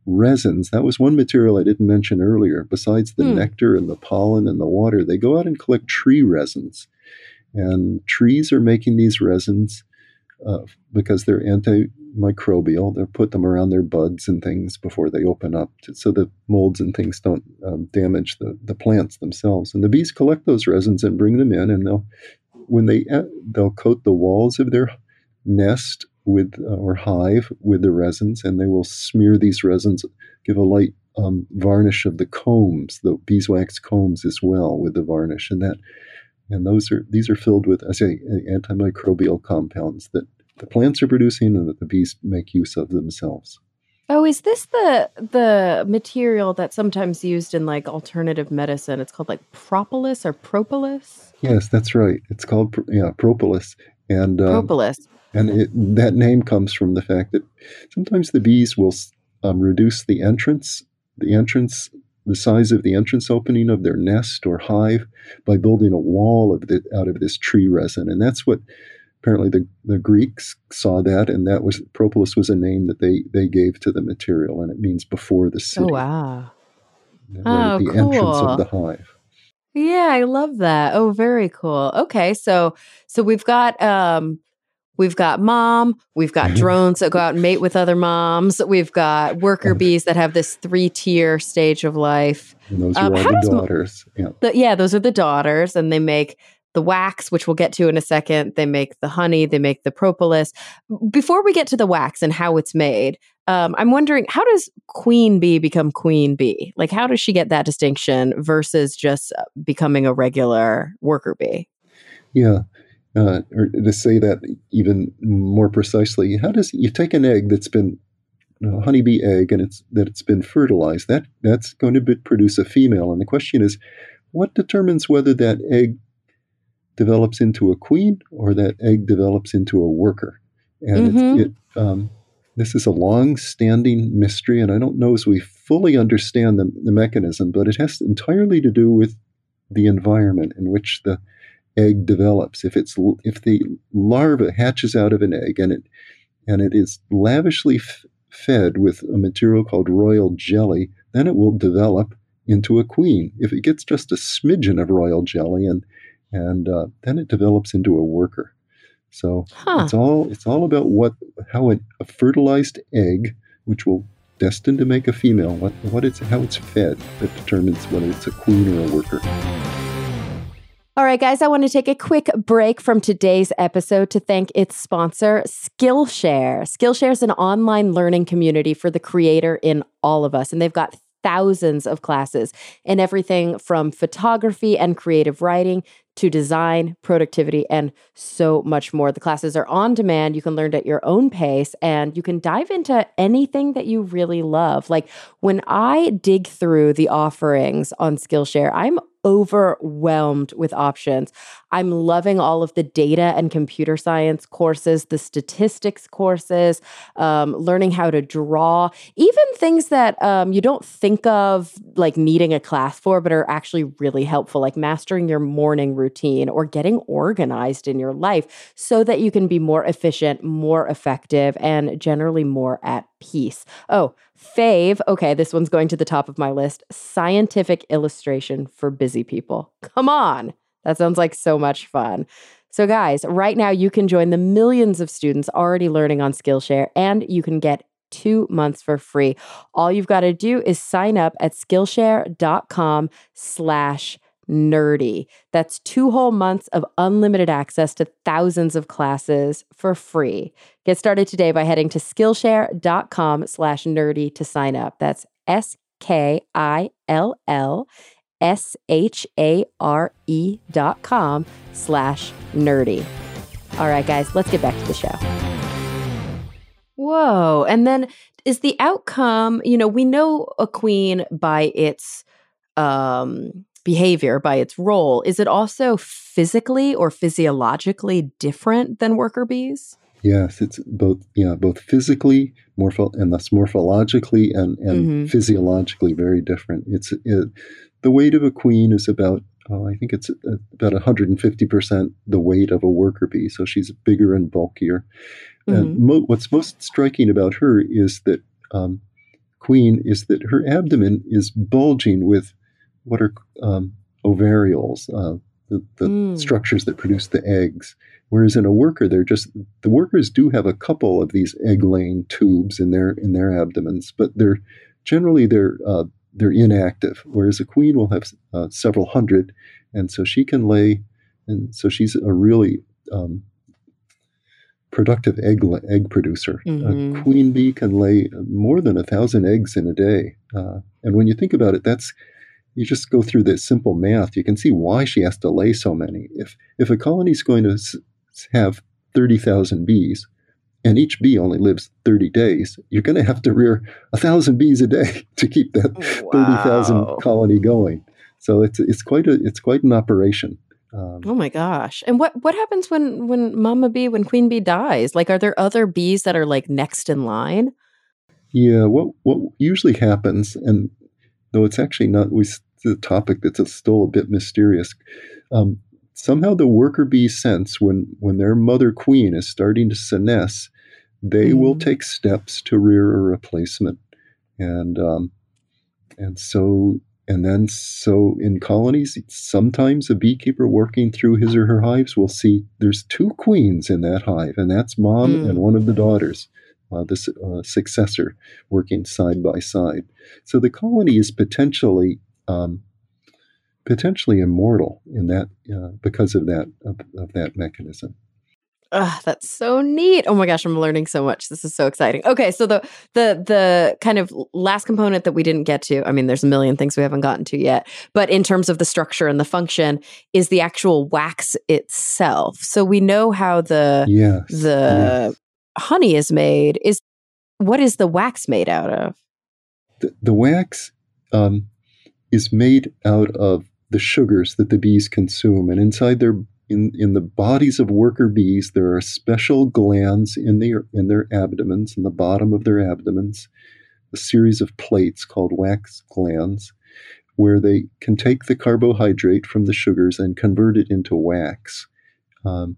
resins. That was one material I didn't mention earlier. Besides the hmm. nectar and the pollen and the water, they go out and collect tree resins. And trees are making these resins uh, because they're antimicrobial. They put them around their buds and things before they open up, to, so the molds and things don't um, damage the, the plants themselves. And the bees collect those resins and bring them in, and they'll when they uh, they'll coat the walls of their nest with uh, or hive with the resins, and they will smear these resins, give a light um, varnish of the combs, the beeswax combs as well with the varnish, and that and those are these are filled with, I say, antimicrobial compounds that the plants are producing and that the bees make use of themselves. Oh, is this the the material that's sometimes used in like alternative medicine? It's called like propolis or propolis. Yes, that's right. It's called yeah propolis and uh, propolis. And it, that name comes from the fact that sometimes the bees will um, reduce the entrance the entrance the size of the entrance opening of their nest or hive by building a wall of the, out of this tree resin. And that's what apparently the, the Greeks saw that, and that was propolis was a name that they, they gave to the material, and it means before the city. Oh, wow. Right oh, the cool. entrance of the hive. Yeah, I love that. Oh, very cool. Okay, so so we've got um We've got mom, we've got drones that go out and mate with other moms, we've got worker bees that have this three tier stage of life. And those um, are the daughters. Yeah. The, yeah, those are the daughters, and they make the wax, which we'll get to in a second. They make the honey, they make the propolis. Before we get to the wax and how it's made, um, I'm wondering how does queen bee become queen bee? Like, how does she get that distinction versus just uh, becoming a regular worker bee? Yeah uh, or to say that even more precisely, how does you take an egg that's been a honeybee egg and it's that it's been fertilized that that's going to be, produce a female, and the question is, what determines whether that egg develops into a queen or that egg develops into a worker? And mm-hmm. it, um, this is a long-standing mystery, and I don't know as we fully understand the, the mechanism, but it has entirely to do with the environment in which the egg develops. If it's if the larva hatches out of an egg and it and it is lavishly f- fed with a material called royal jelly, then it will develop into a queen. If it gets just a smidgen of royal jelly and and uh, then it develops into a worker. So huh. it's all it's all about what how an, a fertilized egg, which will destined to make a female, what what it's how it's fed that determines whether it's a queen or a worker. All right, guys, I want to take a quick break from today's episode to thank its sponsor, Skillshare. Skillshare is an online learning community for the creator in all of us, and they've got thousands of classes in everything from photography and creative writing to design, productivity, and so much more. The classes are on demand. You can learn at your own pace and you can dive into anything that you really love. Like when I dig through the offerings on Skillshare, I'm overwhelmed with options. I'm loving all of the data and computer science courses, the statistics courses, um, learning how to draw, even things that um, you don't think of like needing a class for, but are actually really helpful, like mastering your morning routine or getting organized in your life so that you can be more efficient, more effective, and generally more at peace. Oh, fave. Okay, this one's going to the top of my list scientific illustration for busy people. Come on. That sounds like so much fun. So, guys, right now you can join the millions of students already learning on Skillshare and you can get two months for free. All you've got to do is sign up at Skillshare.com slash nerdy. That's two whole months of unlimited access to thousands of classes for free. Get started today by heading to Skillshare.com slash nerdy to sign up. That's S K I L L S H A R E dot com slash nerdy. All right, guys, let's get back to the show. Whoa. And then is the outcome, you know, we know a queen by its um behavior, by its role. Is it also physically or physiologically different than worker bees? Yes, it's both yeah, both physically, morpho and thus morphologically and, and mm-hmm. physiologically very different. It's it, the weight of a queen is about uh, I think it's uh, about 150% the weight of a worker bee, so she's bigger and bulkier. Mm-hmm. And mo- what's most striking about her is that um, queen is that her abdomen is bulging with what are um, ovarioles, uh, the, the mm. structures that produce the eggs. Whereas in a worker, they're just the workers do have a couple of these egg-laying tubes in their in their abdomens, but they're generally they're uh, they're inactive. Whereas a queen will have uh, several hundred, and so she can lay, and so she's a really um, productive egg egg producer. Mm-hmm. A queen bee can lay more than a thousand eggs in a day, uh, and when you think about it, that's you just go through this simple math. You can see why she has to lay so many. If if a colony is going to have 30,000 bees, and each bee only lives 30 days, you're going to have to rear a thousand bees a day to keep that wow. 30,000 colony going. So it's it's quite a it's quite an operation. Um, oh my gosh! And what what happens when when Mama bee when Queen bee dies? Like, are there other bees that are like next in line? Yeah. What what usually happens, and though it's actually not we the topic that's still a bit mysterious. Um, somehow the worker bee sense when when their mother queen is starting to senesce, they mm-hmm. will take steps to rear a replacement, and um, and so and then so in colonies, sometimes a beekeeper working through his or her hives will see there's two queens in that hive, and that's mom mm. and one of the daughters. Uh, the uh, successor working side by side. So the colony is potentially um, potentially immortal in that uh, because of that of, of that mechanism. Ah, that's so neat. Oh my gosh, I'm learning so much. This is so exciting. Okay, so the the the kind of last component that we didn't get to, I mean there's a million things we haven't gotten to yet, but in terms of the structure and the function is the actual wax itself. So we know how the yes, the yes. honey is made. Is what is the wax made out of? The, the wax um, is made out of the sugars that the bees consume. And inside their in, in the bodies of worker bees, there are special glands in their in their abdomens, in the bottom of their abdomens, a series of plates called wax glands, where they can take the carbohydrate from the sugars and convert it into wax. Um,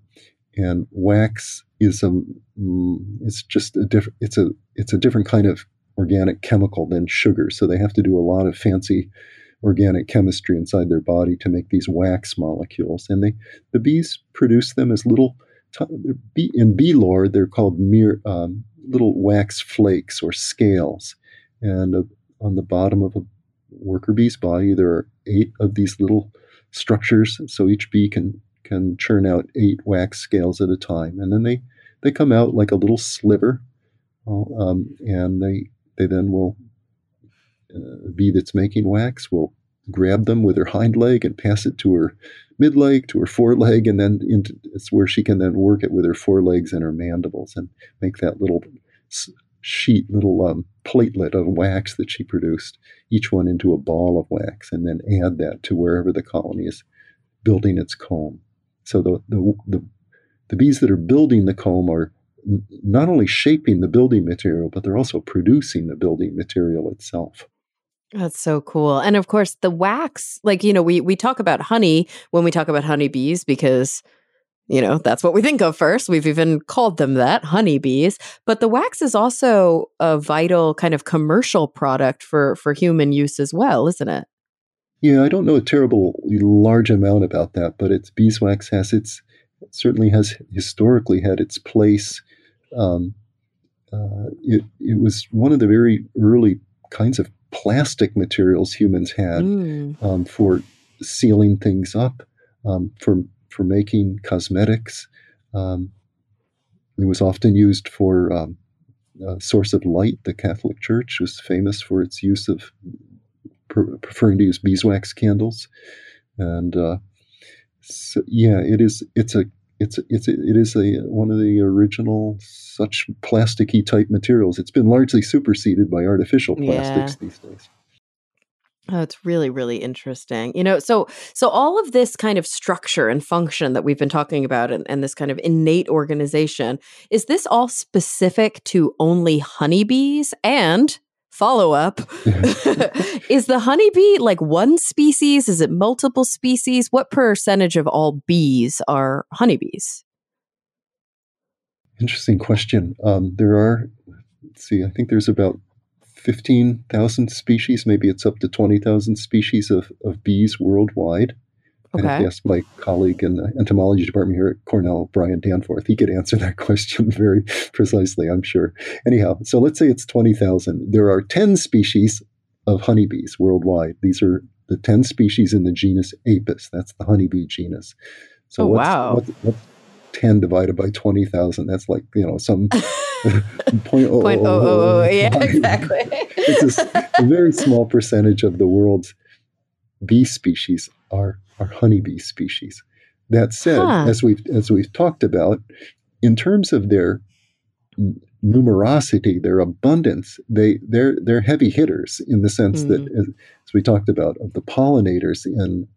and wax is a mm, it's just a different it's a it's a different kind of organic chemical than sugar. So they have to do a lot of fancy organic chemistry inside their body to make these wax molecules. And they, the bees produce them as little, in bee lore, they're called mere, um, little wax flakes or scales. And uh, on the bottom of a worker bee's body, there are eight of these little structures. So each bee can, can churn out eight wax scales at a time. And then they, they come out like a little sliver. Uh, um, and they, they then will uh, bee that's making wax will grab them with her hind leg and pass it to her mid leg, to her foreleg, and then into, it's where she can then work it with her forelegs and her mandibles and make that little sheet, little um, platelet of wax that she produced, each one into a ball of wax, and then add that to wherever the colony is building its comb. So the, the, the, the bees that are building the comb are not only shaping the building material, but they're also producing the building material itself. That's so cool. And of course, the wax, like, you know, we we talk about honey when we talk about honeybees because you know, that's what we think of first. We've even called them that, honeybees. But the wax is also a vital kind of commercial product for for human use as well, isn't it? Yeah, I don't know a terrible large amount about that, but its beeswax has its certainly has historically had its place. Um, uh, it, it was one of the very early kinds of plastic materials humans had mm. um, for sealing things up um, for for making cosmetics. Um, it was often used for um, a source of light. The Catholic Church was famous for its use of per- preferring to use beeswax candles, and uh, so, yeah, it is. It's a it's it's it is a one of the original such plasticky type materials. It's been largely superseded by artificial plastics yeah. these days. Oh, it's really, really interesting. You know, so so all of this kind of structure and function that we've been talking about and, and this kind of innate organization, is this all specific to only honeybees? And follow up is the honeybee like one species? Is it multiple species? What percentage of all bees are honeybees? Interesting question. Um, there are, let's see, I think there's about 15,000 species, maybe it's up to 20,000 species of, of bees worldwide. Okay. And if you ask my colleague in the entomology department here at Cornell, Brian Danforth, he could answer that question very precisely, I'm sure. Anyhow, so let's say it's 20,000. There are 10 species of honeybees worldwide. These are the 10 species in the genus Apis. That's the honeybee genus. So oh, what's, wow. What's, what's 10 divided by 20,000? That's like, you know, some point oh, oh, oh, oh, point oh, oh, oh, yeah, exactly. it's a, a, very small percentage of the world's bee species are are honeybee species. That said, huh. as we've as we've talked about, in terms of their numerosity, their abundance, they they're they're heavy hitters in the sense mm. that, as, as, we talked about, of the pollinators in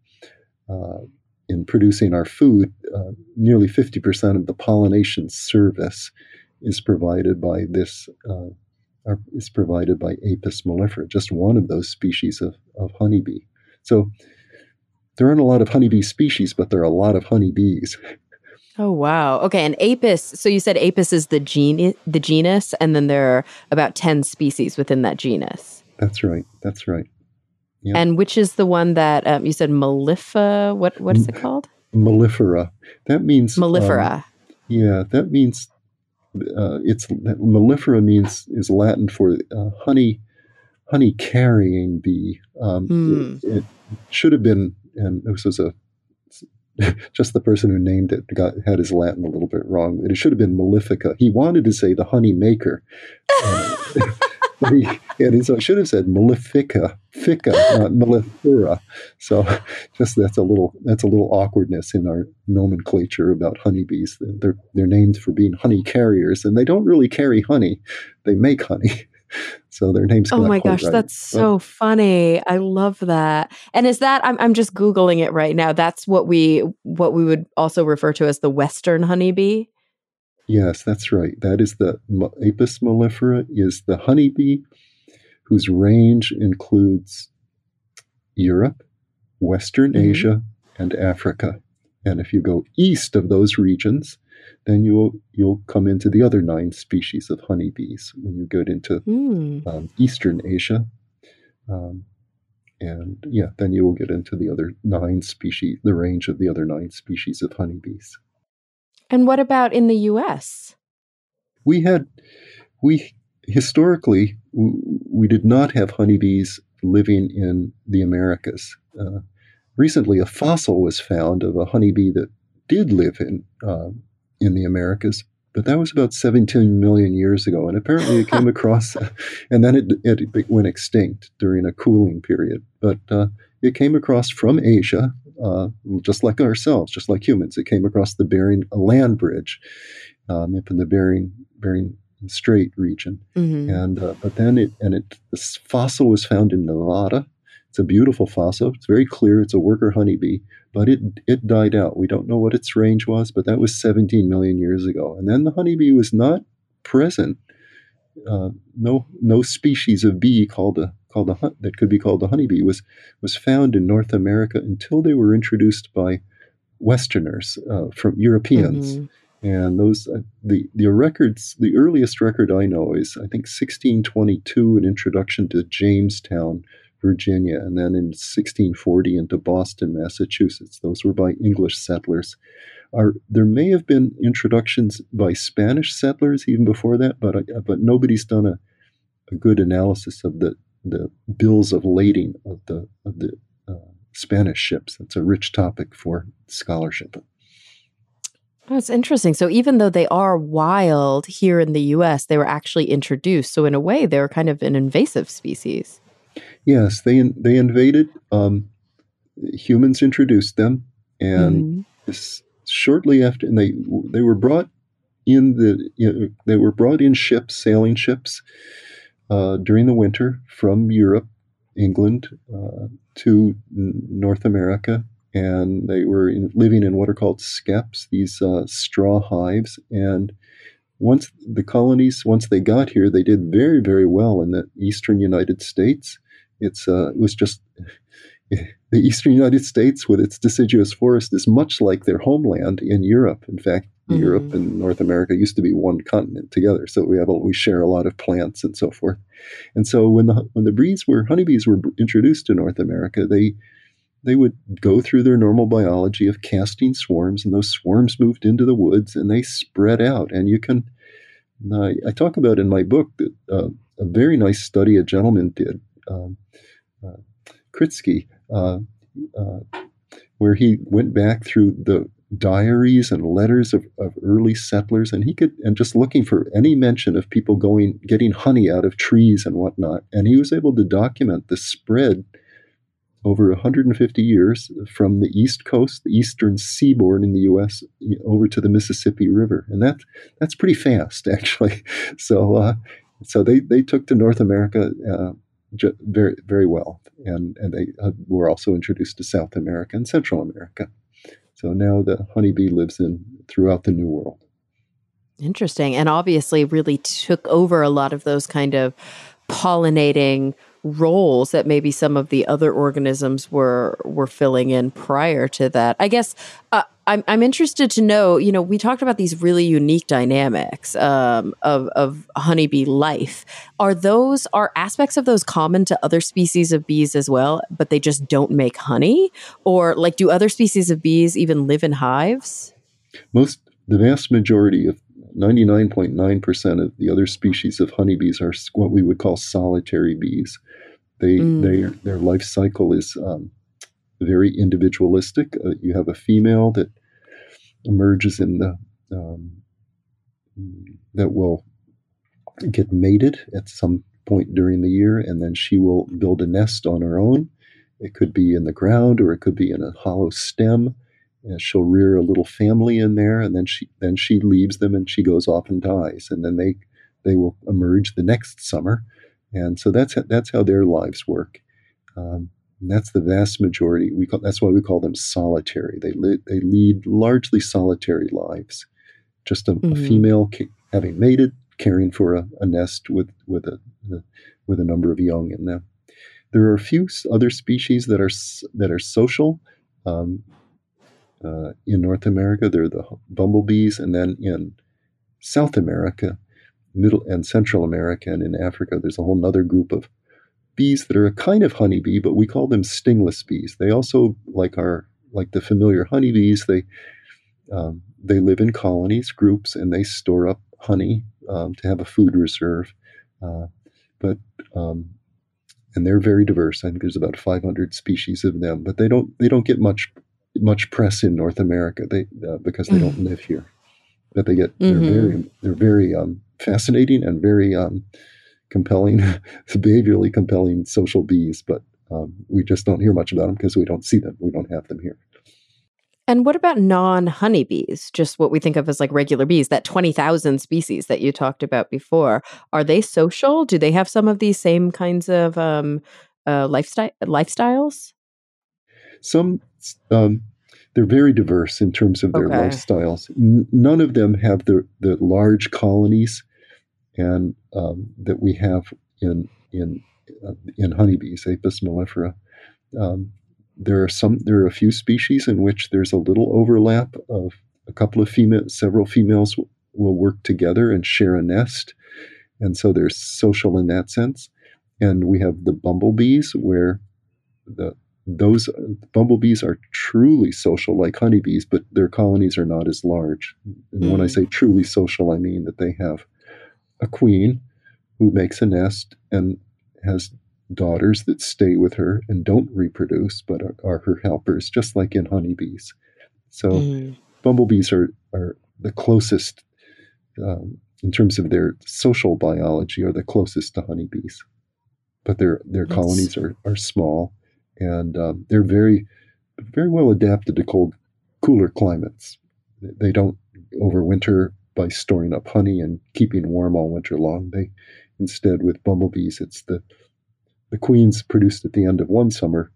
uh, in producing our food, uh, nearly fifty percent of the pollination service is provided by this uh, are, is provided by Apis mellifera, just one of those species of, of honeybee. So there aren't a lot of honeybee species, but there are a lot of honeybees. Oh wow. Okay, and Apis. So you said Apis is the gene, the genus, and then there are about ten species within that genus. That's right. That's right. Yep. And which is the one that um, you said mellifera? What what is it called? Mellifera. That means mellifera. Um, yeah, that means uh, it's mellifera means is Latin for uh, honey honey carrying bee. Um, mm. it, it, should have been, and this was a just the person who named it got had his Latin a little bit wrong. It should have been Mellifica. He wanted to say the honey maker. Uh, he, and so I should have said Mellifica, Fica, not Mellifera. So just that's a little that's a little awkwardness in our nomenclature about honeybees. They're they're named for being honey carriers, and they don't really carry honey; they make honey. So their names. Oh my gosh, right. that's so but, funny! I love that. And is that I'm I'm just googling it right now. That's what we what we would also refer to as the Western honeybee. Yes, that's right. That is the Apis mellifera is the honeybee whose range includes Europe, Western mm-hmm. Asia, and Africa. And if you go east of those regions, then you'll you'll come into the other nine species of honeybees when you get into mm. um, Eastern Asia. Um, and yeah, then you will get into the other nine species, the range of the other nine species of honeybees. And what about in the US? We had, we historically, we did not have honeybees living in the Americas. Uh, recently, a fossil was found of a honeybee that did live in, uh, in the Americas, but that was about 17 million years ago. And apparently it came across, and then it, it, went extinct during a cooling period. But uh, it came across from Asia, uh, just like ourselves, just like humans. It came across the Bering land bridge um, up in the Bering Bering Strait region, mm-hmm. and uh, but then it and it this fossil was found in Nevada. It's a beautiful fossil. It's very clear. It's a worker honeybee, but it it died out. We don't know what its range was, but that was 17 million years ago. And then the honeybee was not present. Uh, no no species of bee called a called a that could be called a honeybee was was found in North America until they were introduced by Westerners uh, from Europeans. Mm-hmm. And those uh, the the records the earliest record I know is I think 1622 an introduction to Jamestown, Virginia, and then in 1640 into Boston, Massachusetts. Those were by English settlers. Are, there may have been introductions by Spanish settlers even before that, but but nobody's done a, a good analysis of the the bills of lading of the of the uh, Spanish ships. That's a rich topic for scholarship. That's interesting. So even though they are wild here in the US, they were actually introduced. So in a way, they were kind of an invasive species. Yes, they they invaded. Um, humans introduced them, and mm. shortly after, and they they were brought in the you know, they were brought in ships, sailing ships, uh, during the winter from Europe, England, uh, to North America, and they were in, living in what are called skeps, these uh, straw hives. And once the colonies, once they got here, they did very, very well in the eastern United States. It's uh, it was just the eastern United States with its deciduous forest is much like their homeland in Europe. In fact, mm-hmm. Europe and North America used to be one continent together, so we have a, we share a lot of plants and so forth. And so when the when the bees were honeybees were introduced to North America, they they would go through their normal biology of casting swarms, and those swarms moved into the woods and they spread out. And you can, I, I talk about in my book that uh, a very nice study a gentleman did, um, uh, Kritsky, uh, uh, where he went back through the diaries and letters of, of early settlers, and he could and just looking for any mention of people going getting honey out of trees and whatnot, and he was able to document the spread over 150 years from the east coast, the eastern seaboard in the U.S. over to the Mississippi River, and that that's pretty fast actually. So uh, so they they took to North America. Uh, very very well, and and they uh, were also introduced to South America and Central America. So now the honeybee lives in throughout the New World. Interesting, and obviously really took over a lot of those kind of pollinating roles that maybe some of the other organisms were were filling in prior to that. I guess uh, I'm I'm interested to know. You know, we talked about these really unique dynamics um, of of honeybee life. Are those are aspects of those common to other species of bees as well, but they just don't make honey? Or like, do other species of bees even live in hives? Most, the vast majority of 99.9% of the other species of honeybees are what we would call solitary bees. They, mm. they their life cycle is um, very individualistic. Uh, you have a female that emerges in the um, that will get mated at some point during the year, and then she will build a nest on her own. It could be in the ground, or it could be in a hollow stem. And she'll rear a little family in there, and then she then she leaves them, and she goes off and dies, and then they they will emerge the next summer and so that's that's how their lives work. Um, that's the vast majority. We call, that's why we call them solitary. They li- they lead largely solitary lives. Just a, mm-hmm. a female ca- having mated, caring for a, a nest with with a, a, with a number of young in them. There are a few other species that are that are social. Um, uh, in North America, they're the bumblebees, and then in South America, Middle and Central America and in Africa, there's a whole other group of bees that are a kind of honeybee, but we call them stingless bees. They also, like our like the familiar honeybees, they um, they live in colonies, groups, and they store up honey um, to have a food reserve. Uh, but um, and they're very diverse. I think there's about 500 species of them, but they don't they don't get much much press in North America. They uh, because they don't live here. But they get they're mm-hmm. very they're very um, fascinating and very um, compelling, behaviorally compelling social bees, but um, we just don't hear much about them because we don't see them. We don't have them here. And what about non honeybees? Just what we think of as like regular bees, that 20,000 species that you talked about before. Are they social? Do they have some of these same kinds of um, uh, lifestyle lifestyles? Some, um, they're very diverse in terms of their okay. lifestyles. N- none of them have the, the large colonies and um, that we have in in uh, in honeybees, Apis mellifera. Um, there are some. There are a few species in which there's a little overlap of a couple of female, several females w- will work together and share a nest, and so they're social in that sense. And we have the bumblebees where the those bumblebees are truly social like honeybees, but their colonies are not as large. And mm. when I mm. say truly social, I mean that they have a queen who makes a nest and has daughters that stay with her and don't reproduce, but are, are her helpers, just like in honeybees. So mm. bumblebees are, are the closest, um, in terms of their social biology, are the closest to honeybees. But their, their colonies are, are small and um, they're very, very well adapted to cold, cooler climates. They don't overwinter by storing up honey and keeping warm all winter long. They instead, with bumblebees, it's the the queens produced at the end of one summer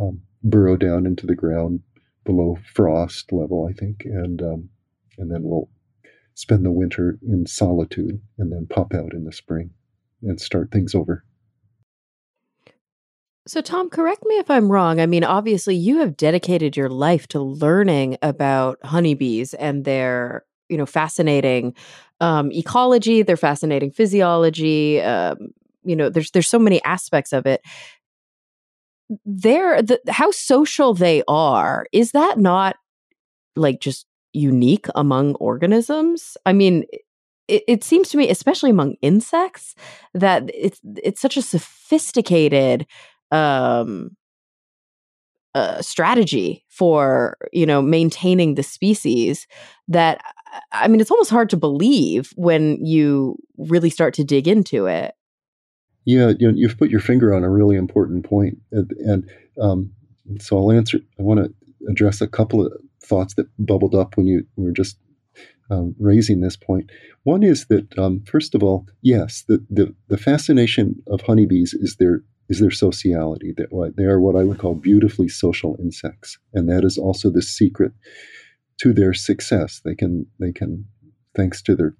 um, burrow down into the ground below frost level, I think, and um, and then we'll spend the winter in solitude and then pop out in the spring and start things over. So, Tom, correct me if I'm wrong. I mean, obviously, you have dedicated your life to learning about honeybees and their, you know, fascinating um, ecology, their fascinating physiology. Um, you know, there's there's so many aspects of it. They're the how social they are. Is that not like just unique among organisms? I mean, it, it, seems to me, especially among insects, that it's it's such a sophisticated um, strategy for you know maintaining the species that I mean it's almost hard to believe when you really start to dig into it. Yeah, you you've put your finger on a really important point, and, and um, so I'll answer. I want to address a couple of thoughts that bubbled up when you were just um, raising this point. One is that, um, first of all, yes, the, the, the fascination of honeybees is their is their sociality. They are what I would call beautifully social insects, and that is also the secret to their success. They can they can thanks to their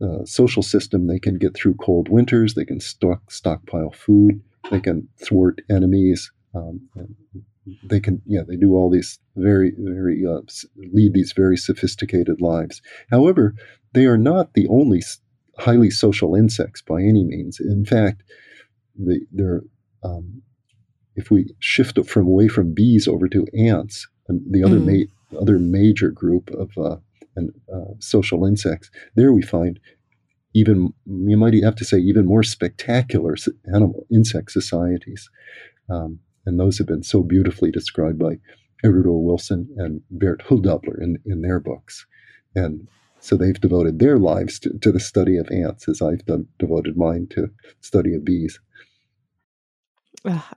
uh, social system, they can get through cold winters. They can stock stockpile food. They can thwart enemies. Um, they can yeah they do all these very very uh, lead these very sophisticated lives. However, they are not the only highly social insects by any means. In fact, the, they're um, if we shift from away from bees over to ants, and the other mm. ma- other major group of uh, and, uh, social insects, there we find even you might have to say even more spectacular animal insect societies, um, and those have been so beautifully described by Edward Wilson and Bert Hölldobler in in their books, and so they've devoted their lives to, to the study of ants, as I've done, devoted mine to study of bees.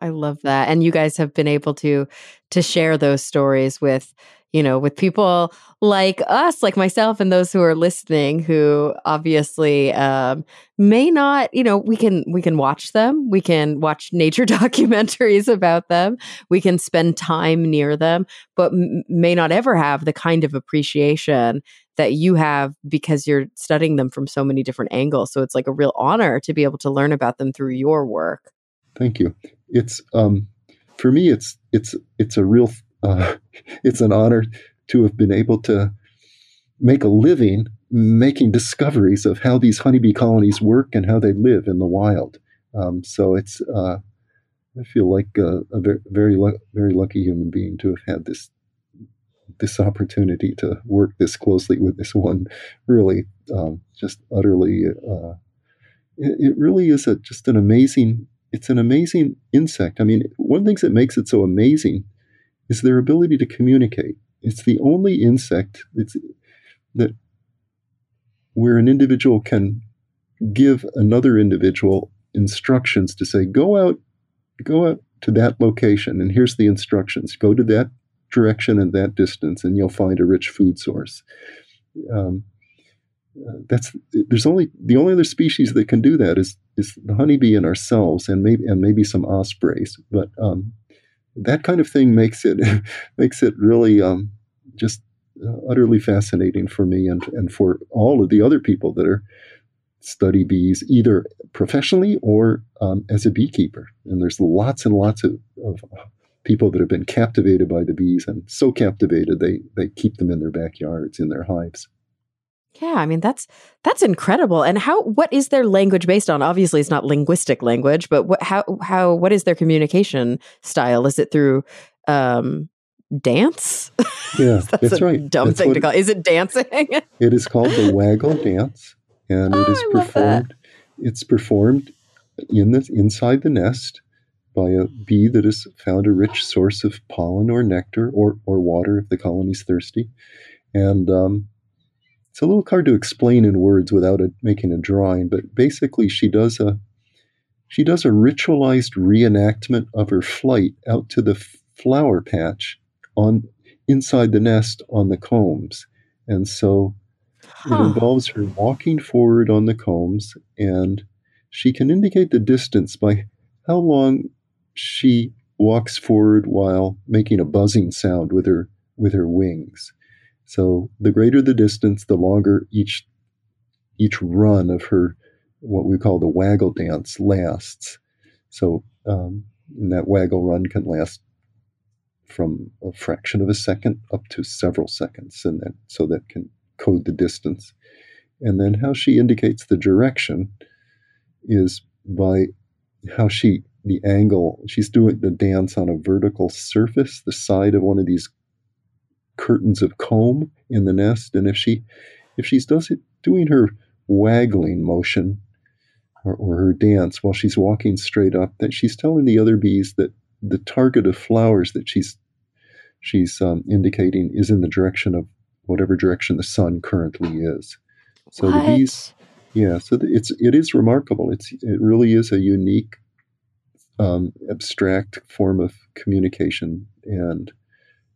I love that. And you guys have been able to to share those stories with, you know, with people like us, like myself and those who are listening who obviously um, may not, you know, we can we can watch them. We can watch nature documentaries about them. We can spend time near them, but m- may not ever have the kind of appreciation that you have because you're studying them from so many different angles. So it's like a real honor to be able to learn about them through your work. Thank you. It's um, for me. It's it's it's a real. Uh, it's an honor to have been able to make a living making discoveries of how these honeybee colonies work and how they live in the wild. Um, so it's uh, I feel like a, a very very, very lucky human being to have had this this opportunity to work this closely with this one really um, just utterly uh, it, it, really is a, just an amazing it's an amazing insect. I mean, one of the things that makes it so amazing is their ability to communicate. It's the only insect that where an individual can give another individual instructions to say, go out, go out to that location, and here's the instructions. Go to that direction and that distance, and you'll find a rich food source. Um, that's there's only the only other species that can do that is is the honeybee and ourselves and maybe and maybe some ospreys but um, that kind of thing makes it makes it really um, just uh, utterly fascinating for me and and for all of the other people that are study bees either professionally or um, as a beekeeper. And there's lots and lots of, of people that have been captivated by the bees and so captivated they they keep them in their backyards in their hives yeah, I mean that's that's incredible. And how what is their language based on? Obviously, it's not linguistic language, but what how how what is their communication style? Is it through um dance? Yeah, that's, that's right. Dumb that's thing to call. Is it dancing? it is called the waggle dance, and oh, it is performed. It's performed in the inside the nest by a bee that has found a rich source of pollen or nectar or, or water if the colony's thirsty. And um, it's a little hard to explain in words without a, making a drawing, but basically she does a she does a ritualized reenactment of her flight out to the flower patch on inside the nest on the combs. And so huh. it involves her walking forward on the combs and she can indicate the distance by how long she walks forward while making a buzzing sound with her with her wings. So the greater the distance, the longer each each run of her what we call the waggle dance lasts. So um, that waggle run can last from a fraction of a second up to several seconds, and then so that can code the distance. And then how she indicates the direction is by how she the angle she's doing the dance on a vertical surface the side of one of these curtains of comb in the nest and if she if she's does it doing her waggling motion or, or her dance while she's walking straight up that she's telling the other bees that the target of flowers that she's she's um, indicating is in the direction of whatever direction the sun currently is so what? the bees yeah, so it's it is remarkable. It's it really is a unique, um, abstract form of communication. And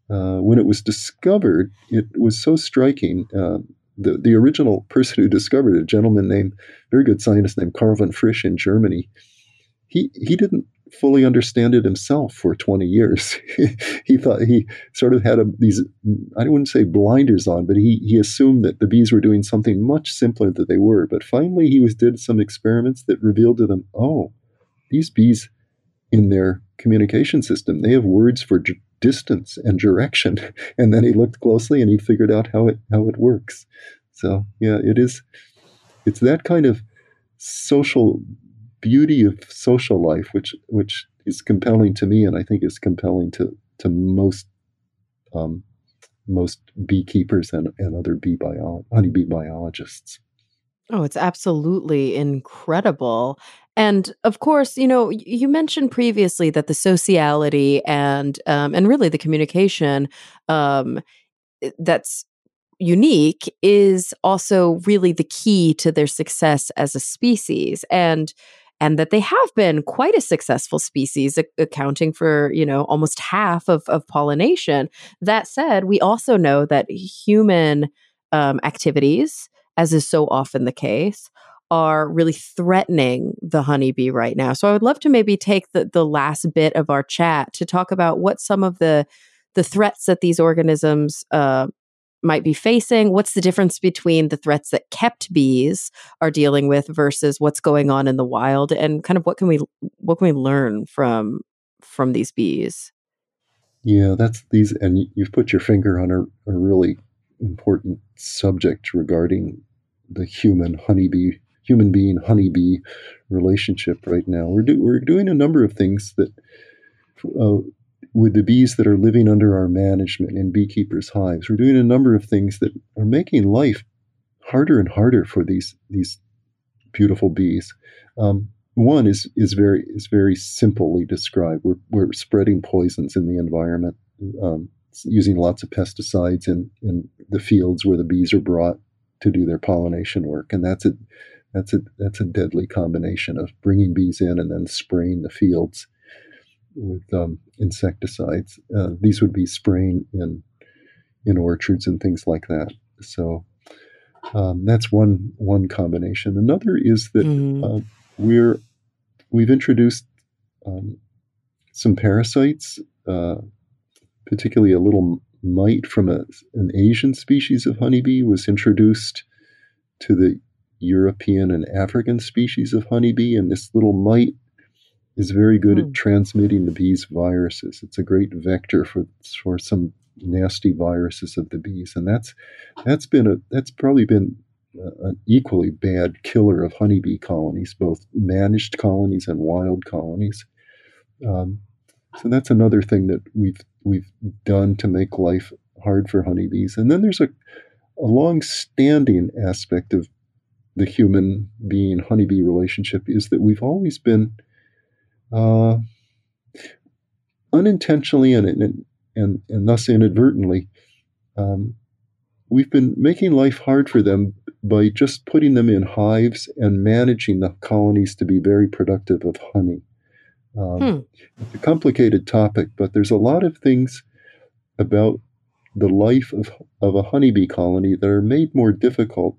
uh, when it was discovered, it was so striking. Uh, the the original person who discovered it, a gentleman named very good scientist named Karl von Frisch in Germany, he he didn't fully understand it himself for 20 years. he thought he sort of had a, these, I wouldn't say blinders on, but he, he assumed that the bees were doing something much simpler than they were. But finally, he was did some experiments that revealed to them, oh, these bees in their communication system, they have words for distance and direction. And then he looked closely and he figured out how it how it works. So yeah, it is. It's that kind of social beauty of social life, which which is compelling to me, and I think is compelling to to most um, most beekeepers and, and other bee bio- honeybee biologists. Oh, it's absolutely incredible. And of course, you know, you mentioned previously that the sociality and um, and really the communication um, that's unique is also really the key to their success as a species. And and that they have been quite a successful species, a- accounting for you know almost half of, of pollination. That said, we also know that human um, activities, as is so often the case, are really threatening the honeybee right now. So I would love to maybe take the the last bit of our chat to talk about what some of the the threats that these organisms uh, might be facing? What's the difference between the threats that kept bees are dealing with versus what's going on in the wild and kind of what can we what can we learn from from these bees? Yeah, that's these and you've put your finger on a, a really important subject regarding the human honeybee human being honeybee relationship right now. We're do, we're doing a number of things that uh, with the bees that are living under our management in beekeepers' hives. We're doing a number of things that are making life harder and harder for these these beautiful bees. Um, one is is very is very simply described. We're we're spreading poisons in the environment, um, using lots of pesticides in in the fields where the bees are brought to do their pollination work, and that's a that's a that's a deadly combination of bringing bees in and then spraying the fields with um, insecticides. Uh, these would be spraying in in orchards and things like that. So um, that's one one combination. Another is that mm. uh, we're we've introduced um, some parasites, uh, particularly a little mite from a, an Asian species of honeybee was introduced to the European and African species of honeybee, and this little mite is very good mm. at hmm. transmitting the bees' viruses. It's a great vector for for some nasty viruses of the bees, and that's that's been a that's probably been an equally bad killer of honeybee colonies, both managed colonies and wild colonies. Um, so that's another thing that we've we've done to make life hard for honeybees. And then there's a a long-standing aspect of the human being honeybee relationship is that we've always been uh, unintentionally and, and, and, and thus inadvertently, um, we've been making life hard for them by just putting them in hives and managing the colonies to be very productive of honey. Um, hmm. It's a complicated topic, but there's a lot of things about the life of, of a honeybee colony that are made more difficult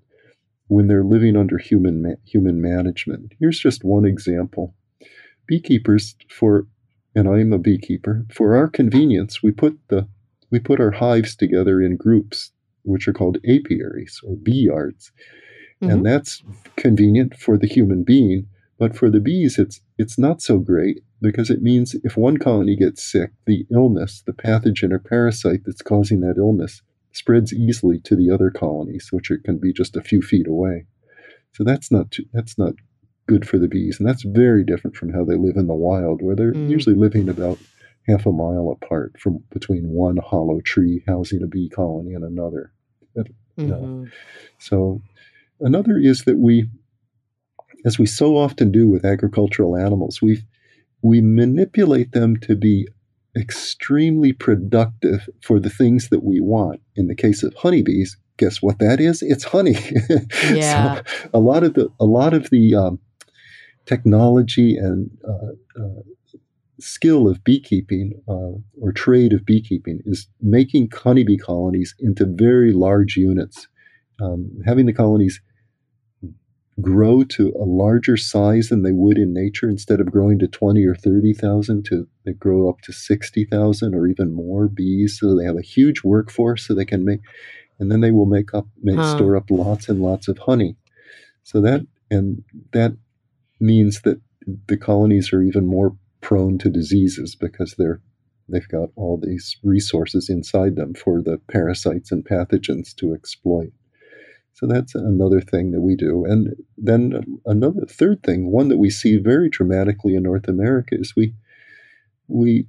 when they're living under human ma- human management. Here's just one example. Beekeepers for and I'm a beekeeper, for our convenience, we put the we put our hives together in groups which are called apiaries or bee yards. Mm-hmm. And that's convenient for the human being, but for the bees it's it's not so great because it means if one colony gets sick, the illness, the pathogen or parasite that's causing that illness spreads easily to the other colonies, which are, can be just a few feet away. So that's not too, that's not good for the bees, and that's very different from how they live in the wild, where they're mm. usually living about half a mile apart from between one hollow tree housing a bee colony and another. Mm-hmm. So another is that we, as we so often do with agricultural animals, we we manipulate them to be extremely productive for the things that we want. In the case of honeybees, guess what that is? It's honey. Yeah. so a lot of the a lot of the um, technology and uh, uh, skill of beekeeping uh, or trade of beekeeping is making honeybee colonies into very large units, um, having the colonies grow to a larger size than they would in nature instead of growing to 20 or 30,000 to they grow up to 60,000 or even more bees so they have a huge workforce so they can make and then they will make up make, huh. store up lots and lots of honey so that and that means that the colonies are even more prone to diseases because they're they've got all these resources inside them for the parasites and pathogens to exploit so that's another thing that we do. And then another third thing, one that we see very dramatically in North America is we we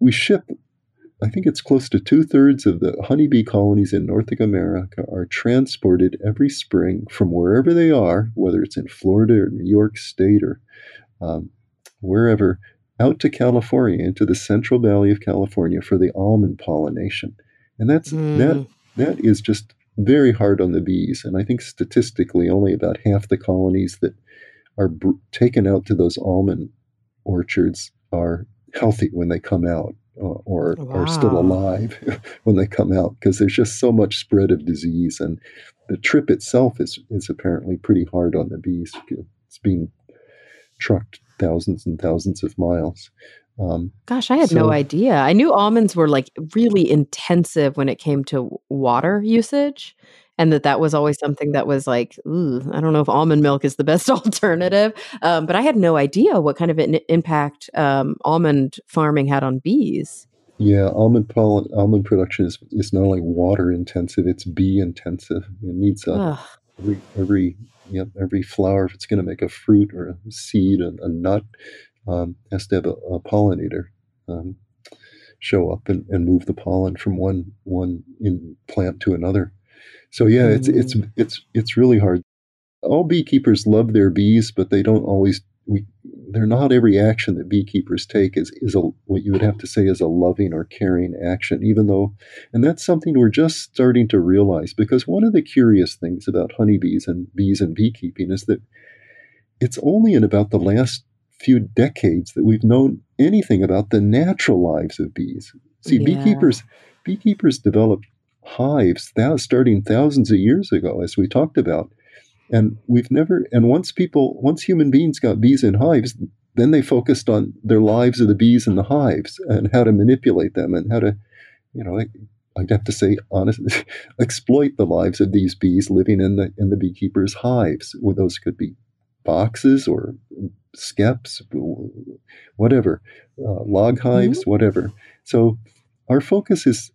we ship I think it's close to two thirds of the honeybee colonies in North America are transported every spring from wherever they are, whether it's in Florida or New York State or um, wherever, out to California, into the Central Valley of California for the almond pollination. And that's mm. that that is just very hard on the bees. And I think statistically, only about half the colonies that are br- taken out to those almond orchards are healthy when they come out uh, or wow. are still alive when they come out because there's just so much spread of disease. And the trip itself is, is apparently pretty hard on the bees. It's being trucked thousands and thousands of miles. Um, Gosh, I had so, no idea. I knew almonds were like really intensive when it came to water usage, and that that was always something that was like, ooh, I don't know if almond milk is the best alternative. Um, but I had no idea what kind of an impact um, almond farming had on bees. Yeah, almond pollen, almond production is, is not only water intensive; it's bee intensive. It needs a, every every yep, every flower if it's going to make a fruit or a seed, a, a nut, um, has to have a, a pollinator um, show up and, and move the pollen from one one in plant to another. So yeah, mm-hmm. it's it's mm. it's it's really hard. All beekeepers love their bees, but they don't always. We they're not every action that beekeepers take is is a what you would have to say is a loving or caring action. Even though, and that's something we're just starting to realize because one of the curious things about honeybees and bees and beekeeping is that it's only in about the last few decades that we've known anything about the natural lives of bees. See, yeah. beekeepers beekeepers developed hives th- starting thousands of years ago, as we talked about, and we've never. And once people, once human beings got bees in hives, then they focused on their lives of the bees in the hives and how to manipulate them and how to, you know, I'd have to say, honestly, exploit the lives of these bees living in the in the beekeepers' hives. Where those could be boxes or skeps, whatever, uh, log hives, mm-hmm. whatever. So our focus is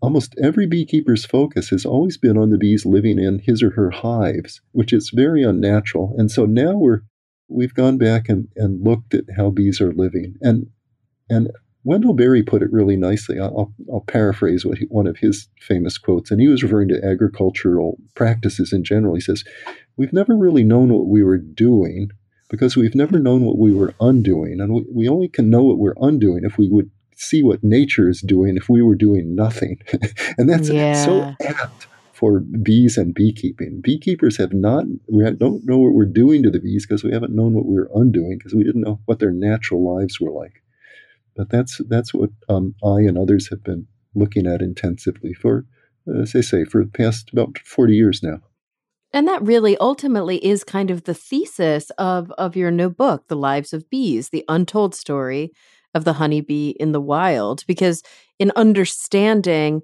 almost every beekeeper's focus has always been on the bees living in his or her hives, which is very unnatural. And so now we're we've gone back and, and looked at how bees are living. And and Wendell Berry put it really nicely. I'll, I'll paraphrase what he, one of his famous quotes, and he was referring to agricultural practices in general. He says, "We've never really known what we were doing because we've never known what we were undoing, and we, we only can know what we're undoing if we would see what nature is doing if we were doing nothing." and that's yeah. so apt for bees and beekeeping. Beekeepers have not, we don't know what we're doing to the bees because we haven't known what we were undoing because we didn't know what their natural lives were like. But that's that's what um, I and others have been looking at intensively for, as I say, for the past about 40 years now. And that really ultimately is kind of the thesis of of your new book, The Lives of Bees, the untold story of the honeybee in the wild. Because in understanding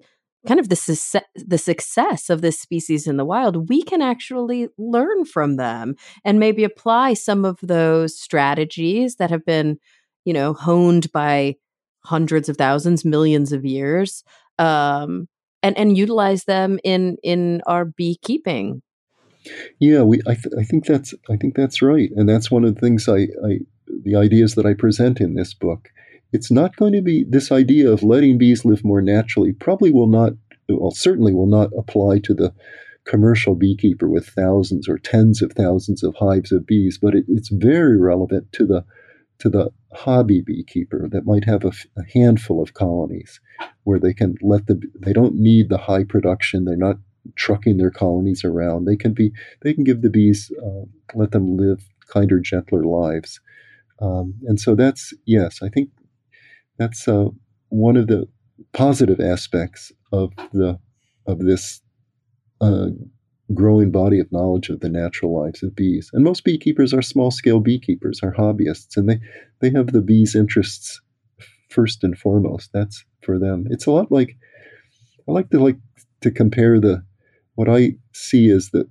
kind of the, su- the success of this species in the wild, we can actually learn from them and maybe apply some of those strategies that have been, you know, honed by hundreds of thousands, millions of years, um, and and utilize them in in our beekeeping. Yeah, we. I, th- I think that's. I think that's right, and that's one of the things I, I. The ideas that I present in this book it's not going to be this idea of letting bees live more naturally probably will not well certainly will not apply to the commercial beekeeper with thousands or tens of thousands of hives of bees but it, it's very relevant to the to the hobby beekeeper that might have a, a, handful of colonies where they can let the they don't need the high production they're not trucking their colonies around they can be they can give the bees uh, let them live kinder gentler lives. Um, and so that's yes i think that's uh, one of the positive aspects of the of this uh, growing body of knowledge of the natural lives of bees. And most beekeepers are small scale beekeepers, are hobbyists, and they they have the bees' interests first and foremost. That's for them. It's a lot like I like to like to compare the what I see is the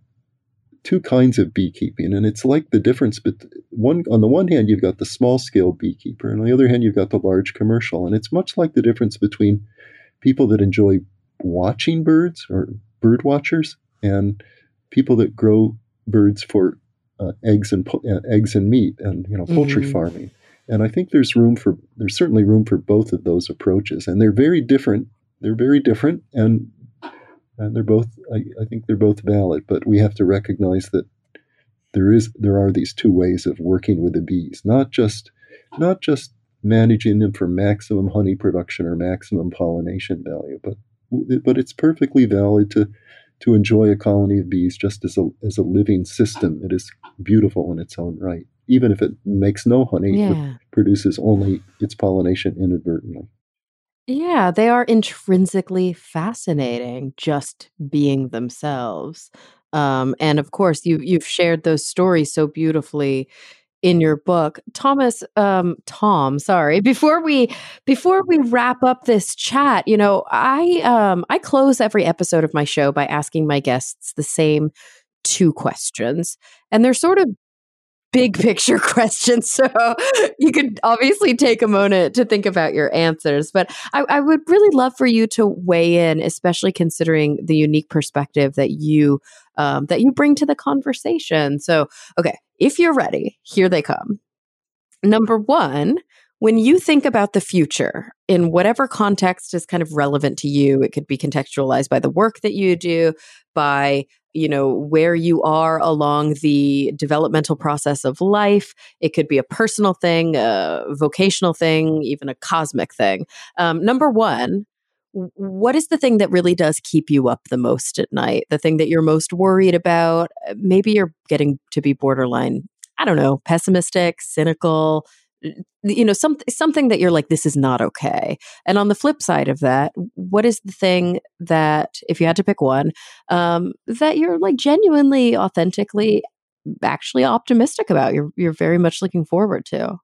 two kinds of beekeeping, and it's like the difference. But one on the one hand, you've got the small scale beekeeper, and on the other hand, you've got the large commercial, and it's much like the difference between people that enjoy watching birds or bird watchers and people that grow birds for uh, eggs and uh, eggs and meat and you know poultry mm-hmm. farming. And I think there's room for there's certainly room for both of those approaches, and they're very different. They're very different, and and they're both I, I, think they're both valid but we have to recognize that there is there are these two ways of working with the bees not just not just managing them for maximum honey production or maximum pollination value but but it's perfectly valid to to enjoy a colony of bees just as a as a living system it is beautiful in its own right even if it makes no honey yeah. it produces only its pollination inadvertently yeah, they are intrinsically fascinating just being themselves. Um, and of course, you you've shared those stories so beautifully in your book, Thomas. Um, Tom, sorry. Before we before we wrap up this chat, you know, I um, I close every episode of my show by asking my guests the same two questions, and they're sort of big picture questions. So you could obviously take a moment to think about your answers. But I, I, would really love for you to weigh in, especially considering the unique perspective that you um, that you bring to the conversation. So, okay, if you're ready, here they come. Number one, when you think about the future in whatever context is kind of relevant to you, it could be contextualized by the work that you do, by you know where you are along the developmental process of life it could be a personal thing a vocational thing even a cosmic thing um, number one what is the thing that really does keep you up the most at night? The thing that you're most worried about? Maybe you're getting to be borderline i don't know pessimistic cynical you know some, something that you're like this is not okay. And on the flip side of that what is the thing that if you had to pick one um, that you're like genuinely authentically actually optimistic about you're you're very much looking forward to?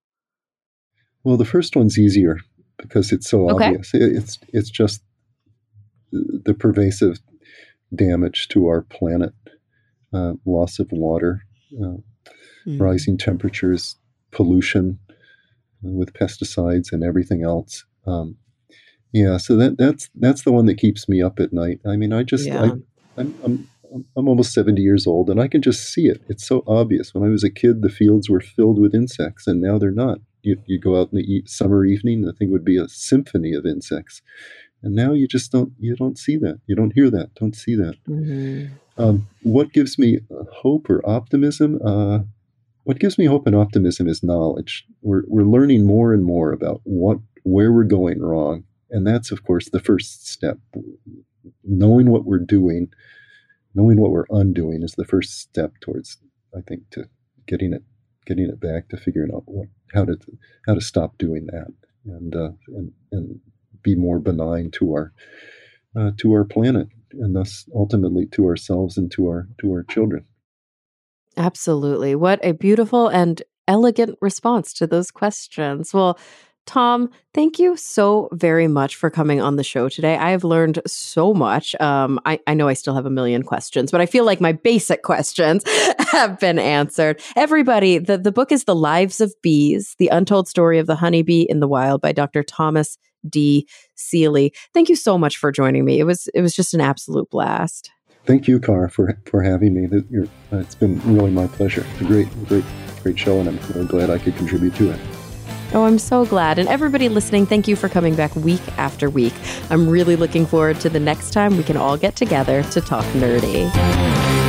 Well the first one's easier because it's so okay. obvious it, it's it's just the pervasive damage to our planet uh, loss of water uh, mm. rising temperatures pollution with pesticides and everything else. Um, yeah, so that that's that's the one that keeps me up at night. I mean, I just yeah. I, I'm, I'm I'm almost 70 years old and I can just see it. It's so obvious. When I was a kid, the fields were filled with insects and now they're not. You, you go out in the summer evening, the thing would be a symphony of insects. And now you just don't you don't see that. You don't hear that. Don't see that. Mm-hmm. Um, what gives me hope or optimism? Uh, what gives me hope and optimism is knowledge. We're we're learning more and more about what where we're going wrong, and that's of course the first step. Knowing what we're doing, knowing what we're undoing, is the first step towards I think to getting it getting it back to figuring out what, how to how to stop doing that and uh, and and be more benign to our uh, to our planet and thus ultimately to ourselves and to our to our children. Absolutely. What a beautiful and elegant response to those questions. Well, Tom, thank you so very much for coming on the show today. I have learned so much. Um, I, I know I still have a million questions, but I feel like my basic questions have been answered. Everybody, the, the book is The Lives of Bees, The Untold Story of the Honeybee in the Wild by Dr. Thomas D. Seeley. Thank you so much for joining me. It was it was just an absolute blast. Thank you, Cara, for for having me. It's been really my pleasure. A great, great, great show, and I'm really glad I could contribute to it. Oh, I'm so glad. And everybody listening, thank you for coming back week after week. I'm really looking forward to the next time we can all get together to talk nerdy.